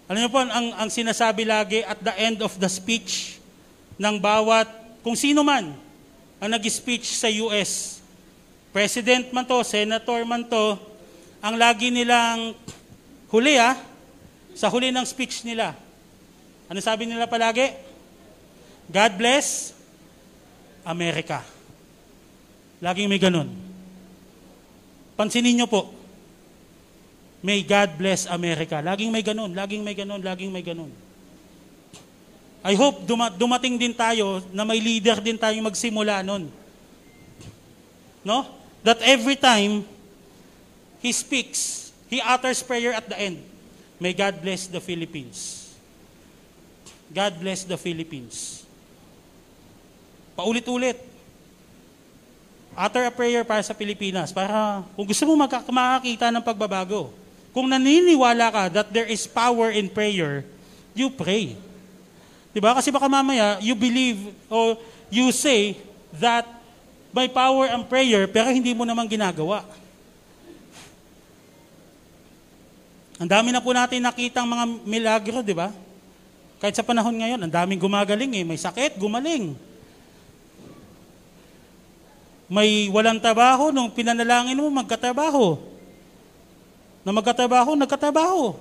Alam niyo po, ang, ang sinasabi lagi at the end of the speech ng bawat, kung sino man ang nag-speech sa US president man to, senator man to, ang lagi nilang huli ah, sa huli ng speech nila. Ano sabi nila palagi? God bless America. Laging may ganun. Pansinin nyo po, May God bless America. Laging may ganun, laging may ganun, laging may ganun. I hope duma- dumating din tayo na may leader din tayo magsimula nun. No? That every time he speaks, he utters prayer at the end. May God bless the Philippines. God bless the Philippines. Paulit-ulit. Utter a prayer para sa Pilipinas. Para kung gusto mo magka- makakita ng pagbabago. Kung naniniwala ka that there is power in prayer, you pray. Diba? Kasi baka mamaya, you believe or you say that may power ang prayer pero hindi mo naman ginagawa. Ang dami na po natin nakitang mga milagro, di ba? Kahit sa panahon ngayon, ang daming gumagaling eh. May sakit, gumaling. May walang trabaho, nung pinanalangin mo, magkatrabaho. Na magkatrabaho, nagkatrabaho.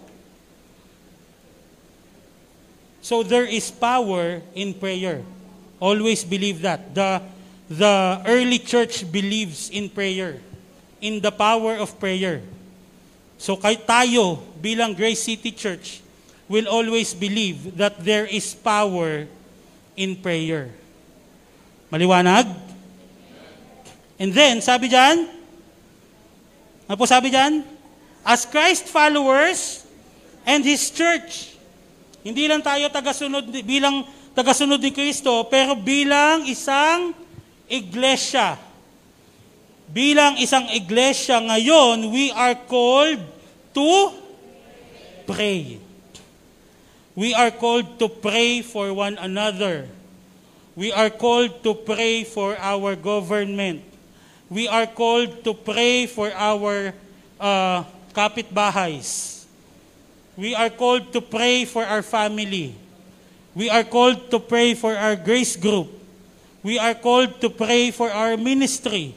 So there is power in prayer. Always believe that. The, the early church believes in prayer, in the power of prayer. So kay tayo bilang Grace City Church will always believe that there is power in prayer. Maliwanag? And then, sabi dyan, ano po sabi dyan? As Christ followers and His church, hindi lang tayo tagasunod bilang tagasunod ni Kristo, pero bilang isang iglesia. Bilang isang iglesia ngayon, we are called to pray. We are called to pray for one another. We are called to pray for our government. We are called to pray for our uh, kapitbahays. We are called to pray for our family. We are called to pray for our grace group. We are called to pray for our ministry.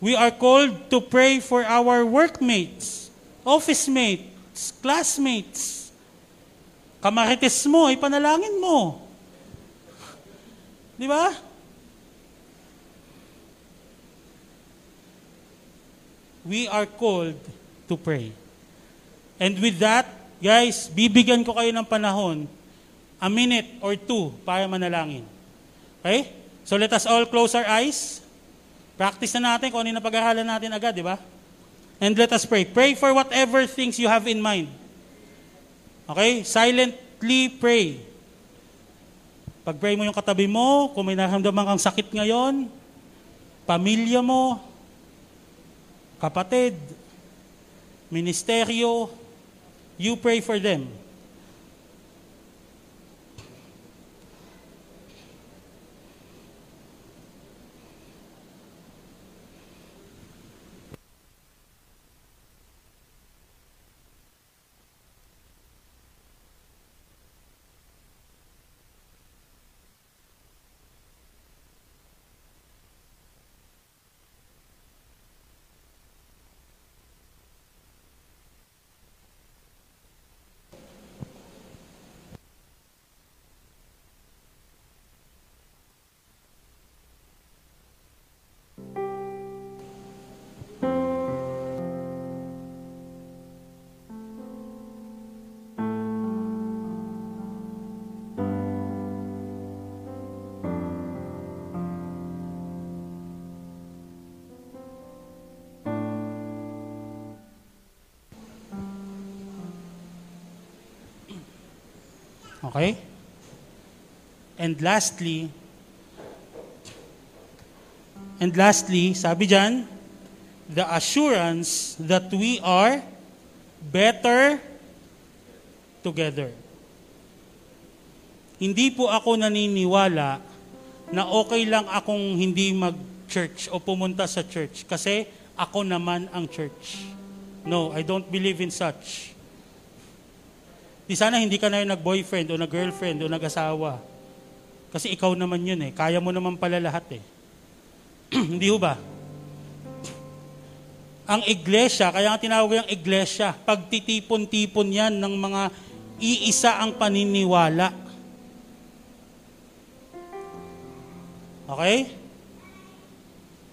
We are called to pray for our workmates, office mates, classmates. Kamarites mo, ipanalangin mo. Di ba? We are called to pray. And with that, guys, bibigyan ko kayo ng panahon, a minute or two para manalangin. Okay? So let us all close our eyes. Practice na natin kung ano yung pag-aralan natin agad, di ba? And let us pray. Pray for whatever things you have in mind. Okay? Silently pray. Pag-pray mo yung katabi mo, kung may nararamdaman kang sakit ngayon, pamilya mo, kapatid, ministeryo, you pray for them. Okay? And lastly, and lastly, sabi dyan, the assurance that we are better together. Hindi po ako naniniwala na okay lang akong hindi mag-church o pumunta sa church kasi ako naman ang church. No, I don't believe in such. Di sana hindi ka na yung nag-boyfriend o nag-girlfriend o nag-asawa. Kasi ikaw naman yun eh. Kaya mo naman pala lahat eh. Hindi ho ba? Ang iglesia, kaya nga tinawag yung iglesia, pagtitipon-tipon yan ng mga iisa ang paniniwala. Okay?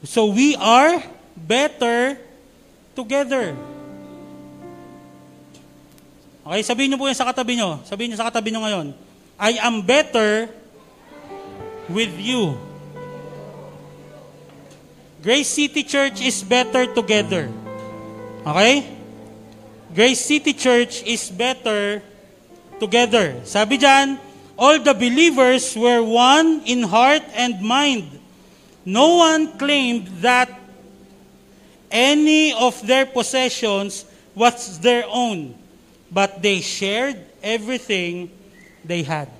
So we are better together. Okay, sabihin niyo po yan sa katabi niyo. Sabihin niyo sa katabi niyo ngayon. I am better with you. Grace City Church is better together. Okay? Grace City Church is better together. Sabi diyan, all the believers were one in heart and mind. No one claimed that any of their possessions was their own, but they shared everything they had.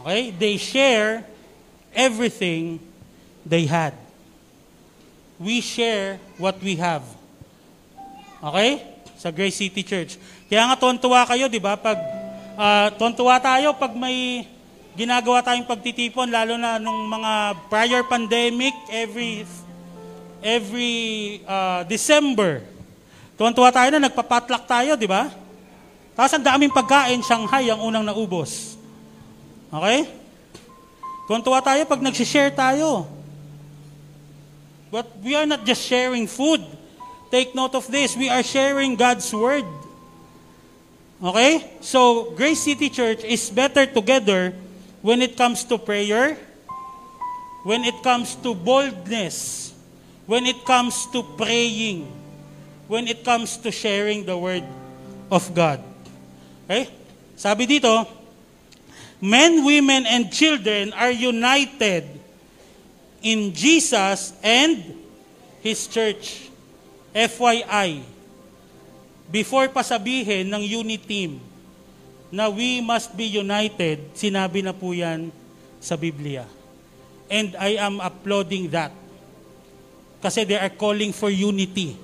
Okay? They share everything they had. We share what we have. Okay? Sa Grace City Church. Kaya nga tontuwa kayo, di ba? Pag uh, tontuwa tayo pag may ginagawa tayong pagtitipon, lalo na nung mga prior pandemic, every every uh, December. Tuwan-tuwa tayo na nagpapatlak tayo, di ba? Tapos ang daming pagkain, Shanghai ang unang naubos. Okay? Tuwan-tuwa tayo pag nagsishare tayo. But we are not just sharing food. Take note of this. We are sharing God's Word. Okay? So, Grace City Church is better together when it comes to prayer, when it comes to boldness, when it comes to praying, when it comes to sharing the Word of God. Okay? Sabi dito, men, women, and children are united in Jesus and His church. FYI, before pa sabihin ng unit team, na we must be united, sinabi na po yan sa Biblia. And I am applauding that. Kasi they are calling for unity.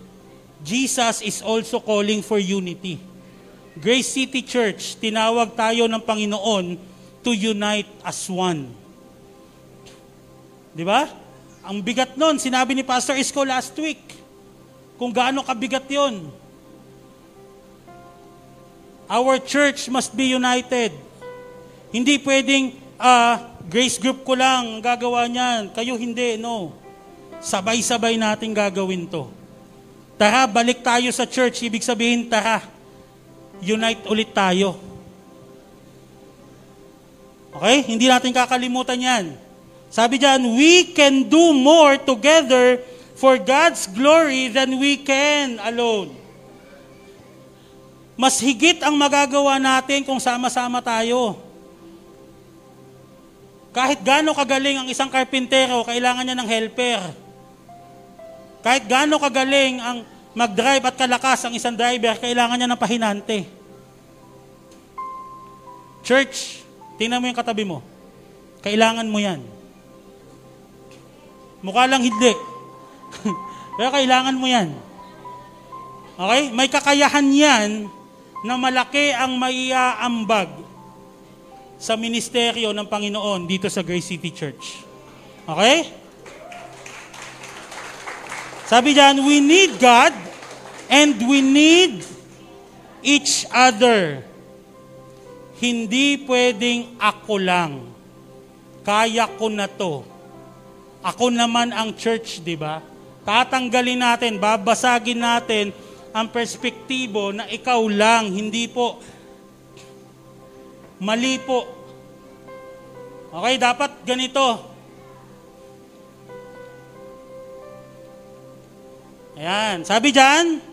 Jesus is also calling for unity. Grace City Church, tinawag tayo ng Panginoon to unite as one. Di ba? Ang bigat nun, sinabi ni Pastor Isko last week, kung gaano kabigat yon Our church must be united. Hindi pwedeng uh, grace group ko lang gagawa niyan. Kayo hindi, no. Sabay-sabay natin gagawin to. Tara, balik tayo sa church. Ibig sabihin, tara, unite ulit tayo. Okay? Hindi natin kakalimutan yan. Sabi diyan, we can do more together for God's glory than we can alone. Mas higit ang magagawa natin kung sama-sama tayo. Kahit gaano kagaling ang isang karpintero, kailangan niya ng helper. Kahit gaano kagaling ang mag-drive at kalakas ang isang driver, kailangan niya ng pahinante. Church, tingnan mo yung katabi mo. Kailangan mo yan. Mukha lang hindi. Pero kailangan mo yan. Okay? May kakayahan yan na malaki ang maiaambag sa ministeryo ng Panginoon dito sa Grace City Church. Okay? Sabi diyan, we need God and we need each other. Hindi pwedeng ako lang. Kaya ko na to. Ako naman ang church, di ba? Tatanggalin natin, babasagin natin ang perspektibo na ikaw lang, hindi po. Mali po. Okay, dapat ganito. Ayan, sabi dyan,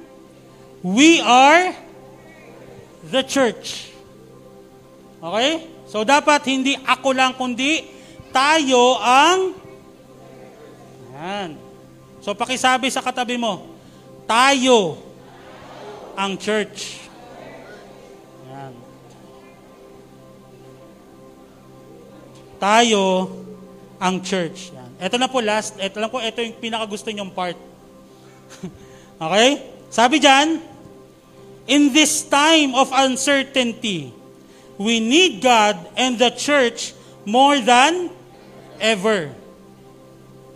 we are the church. Okay? So dapat hindi ako lang, kundi tayo ang Ayan. So pakisabi sa katabi mo, tayo ang church. Yan. Tayo ang church. Yan. Ito na po last, ito lang po, ito yung pinakagusto nyong part. okay? Sabi diyan, in this time of uncertainty, we need God and the church more than ever.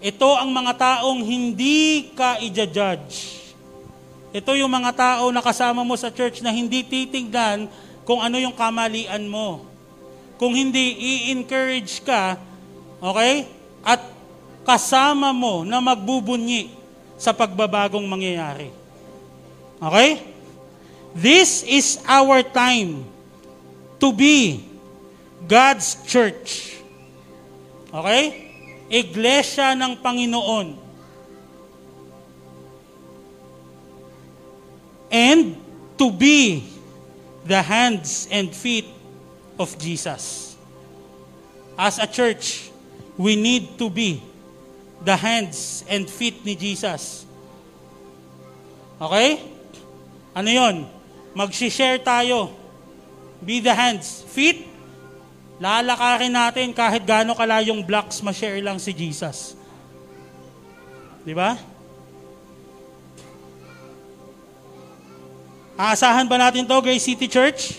Ito ang mga taong hindi ka i-judge. Ito yung mga tao na kasama mo sa church na hindi titignan kung ano yung kamalian mo. Kung hindi, i-encourage ka, okay? At kasama mo na magbubunyi sa pagbabagong mangyayari. Okay? This is our time to be God's church. Okay? Iglesia ng Panginoon. And to be the hands and feet of Jesus. As a church, we need to be the hands and feet ni Jesus. Okay? Ano yon? Mag-share tayo. Be the hands. Feet, lalakarin natin kahit gaano kalayong blocks ma-share lang si Jesus. Di ba? Aasahan ba natin to, Grace City Church?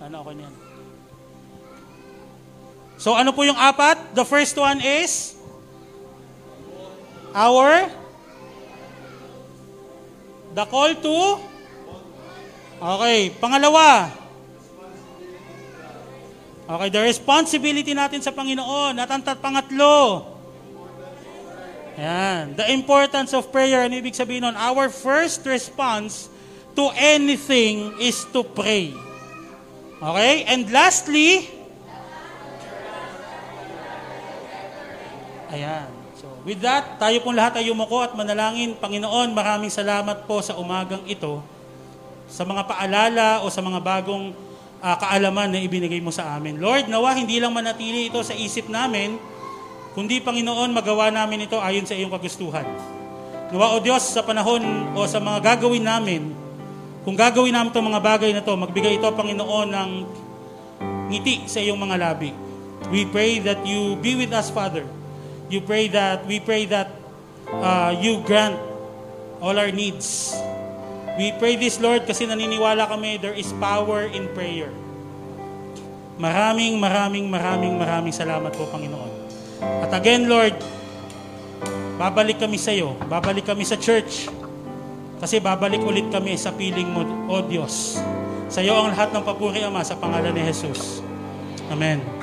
Ano ako niyan? So ano po yung apat? The first one is our the call to Okay, pangalawa. Okay, the responsibility natin sa Panginoon. At ang pangatlo, Ayan. The importance of prayer, ano ibig sabihin nun? Our first response to anything is to pray. Okay? And lastly, ayan. So, with that, tayo pong lahat ay yumuko at manalangin. Panginoon, maraming salamat po sa umagang ito sa mga paalala o sa mga bagong uh, kaalaman na ibinigay mo sa amin. Lord, nawa hindi lang manatili ito sa isip namin, kundi Panginoon, magawa namin ito ayon sa iyong kagustuhan. Nawa o Diyos, sa panahon o sa mga gagawin namin, kung gagawin namin itong mga bagay na to, magbigay ito, Panginoon, ng ngiti sa iyong mga labi. We pray that you be with us, Father. You pray that, we pray that uh, you grant all our needs. We pray this, Lord, kasi naniniwala kami there is power in prayer. Maraming, maraming, maraming, maraming salamat po, Panginoon. At again, Lord, babalik kami sa iyo. Babalik kami sa church. Kasi babalik ulit kami sa piling mo, O Diyos. Sa iyo ang lahat ng papuri, Ama, sa pangalan ni Jesus. Amen.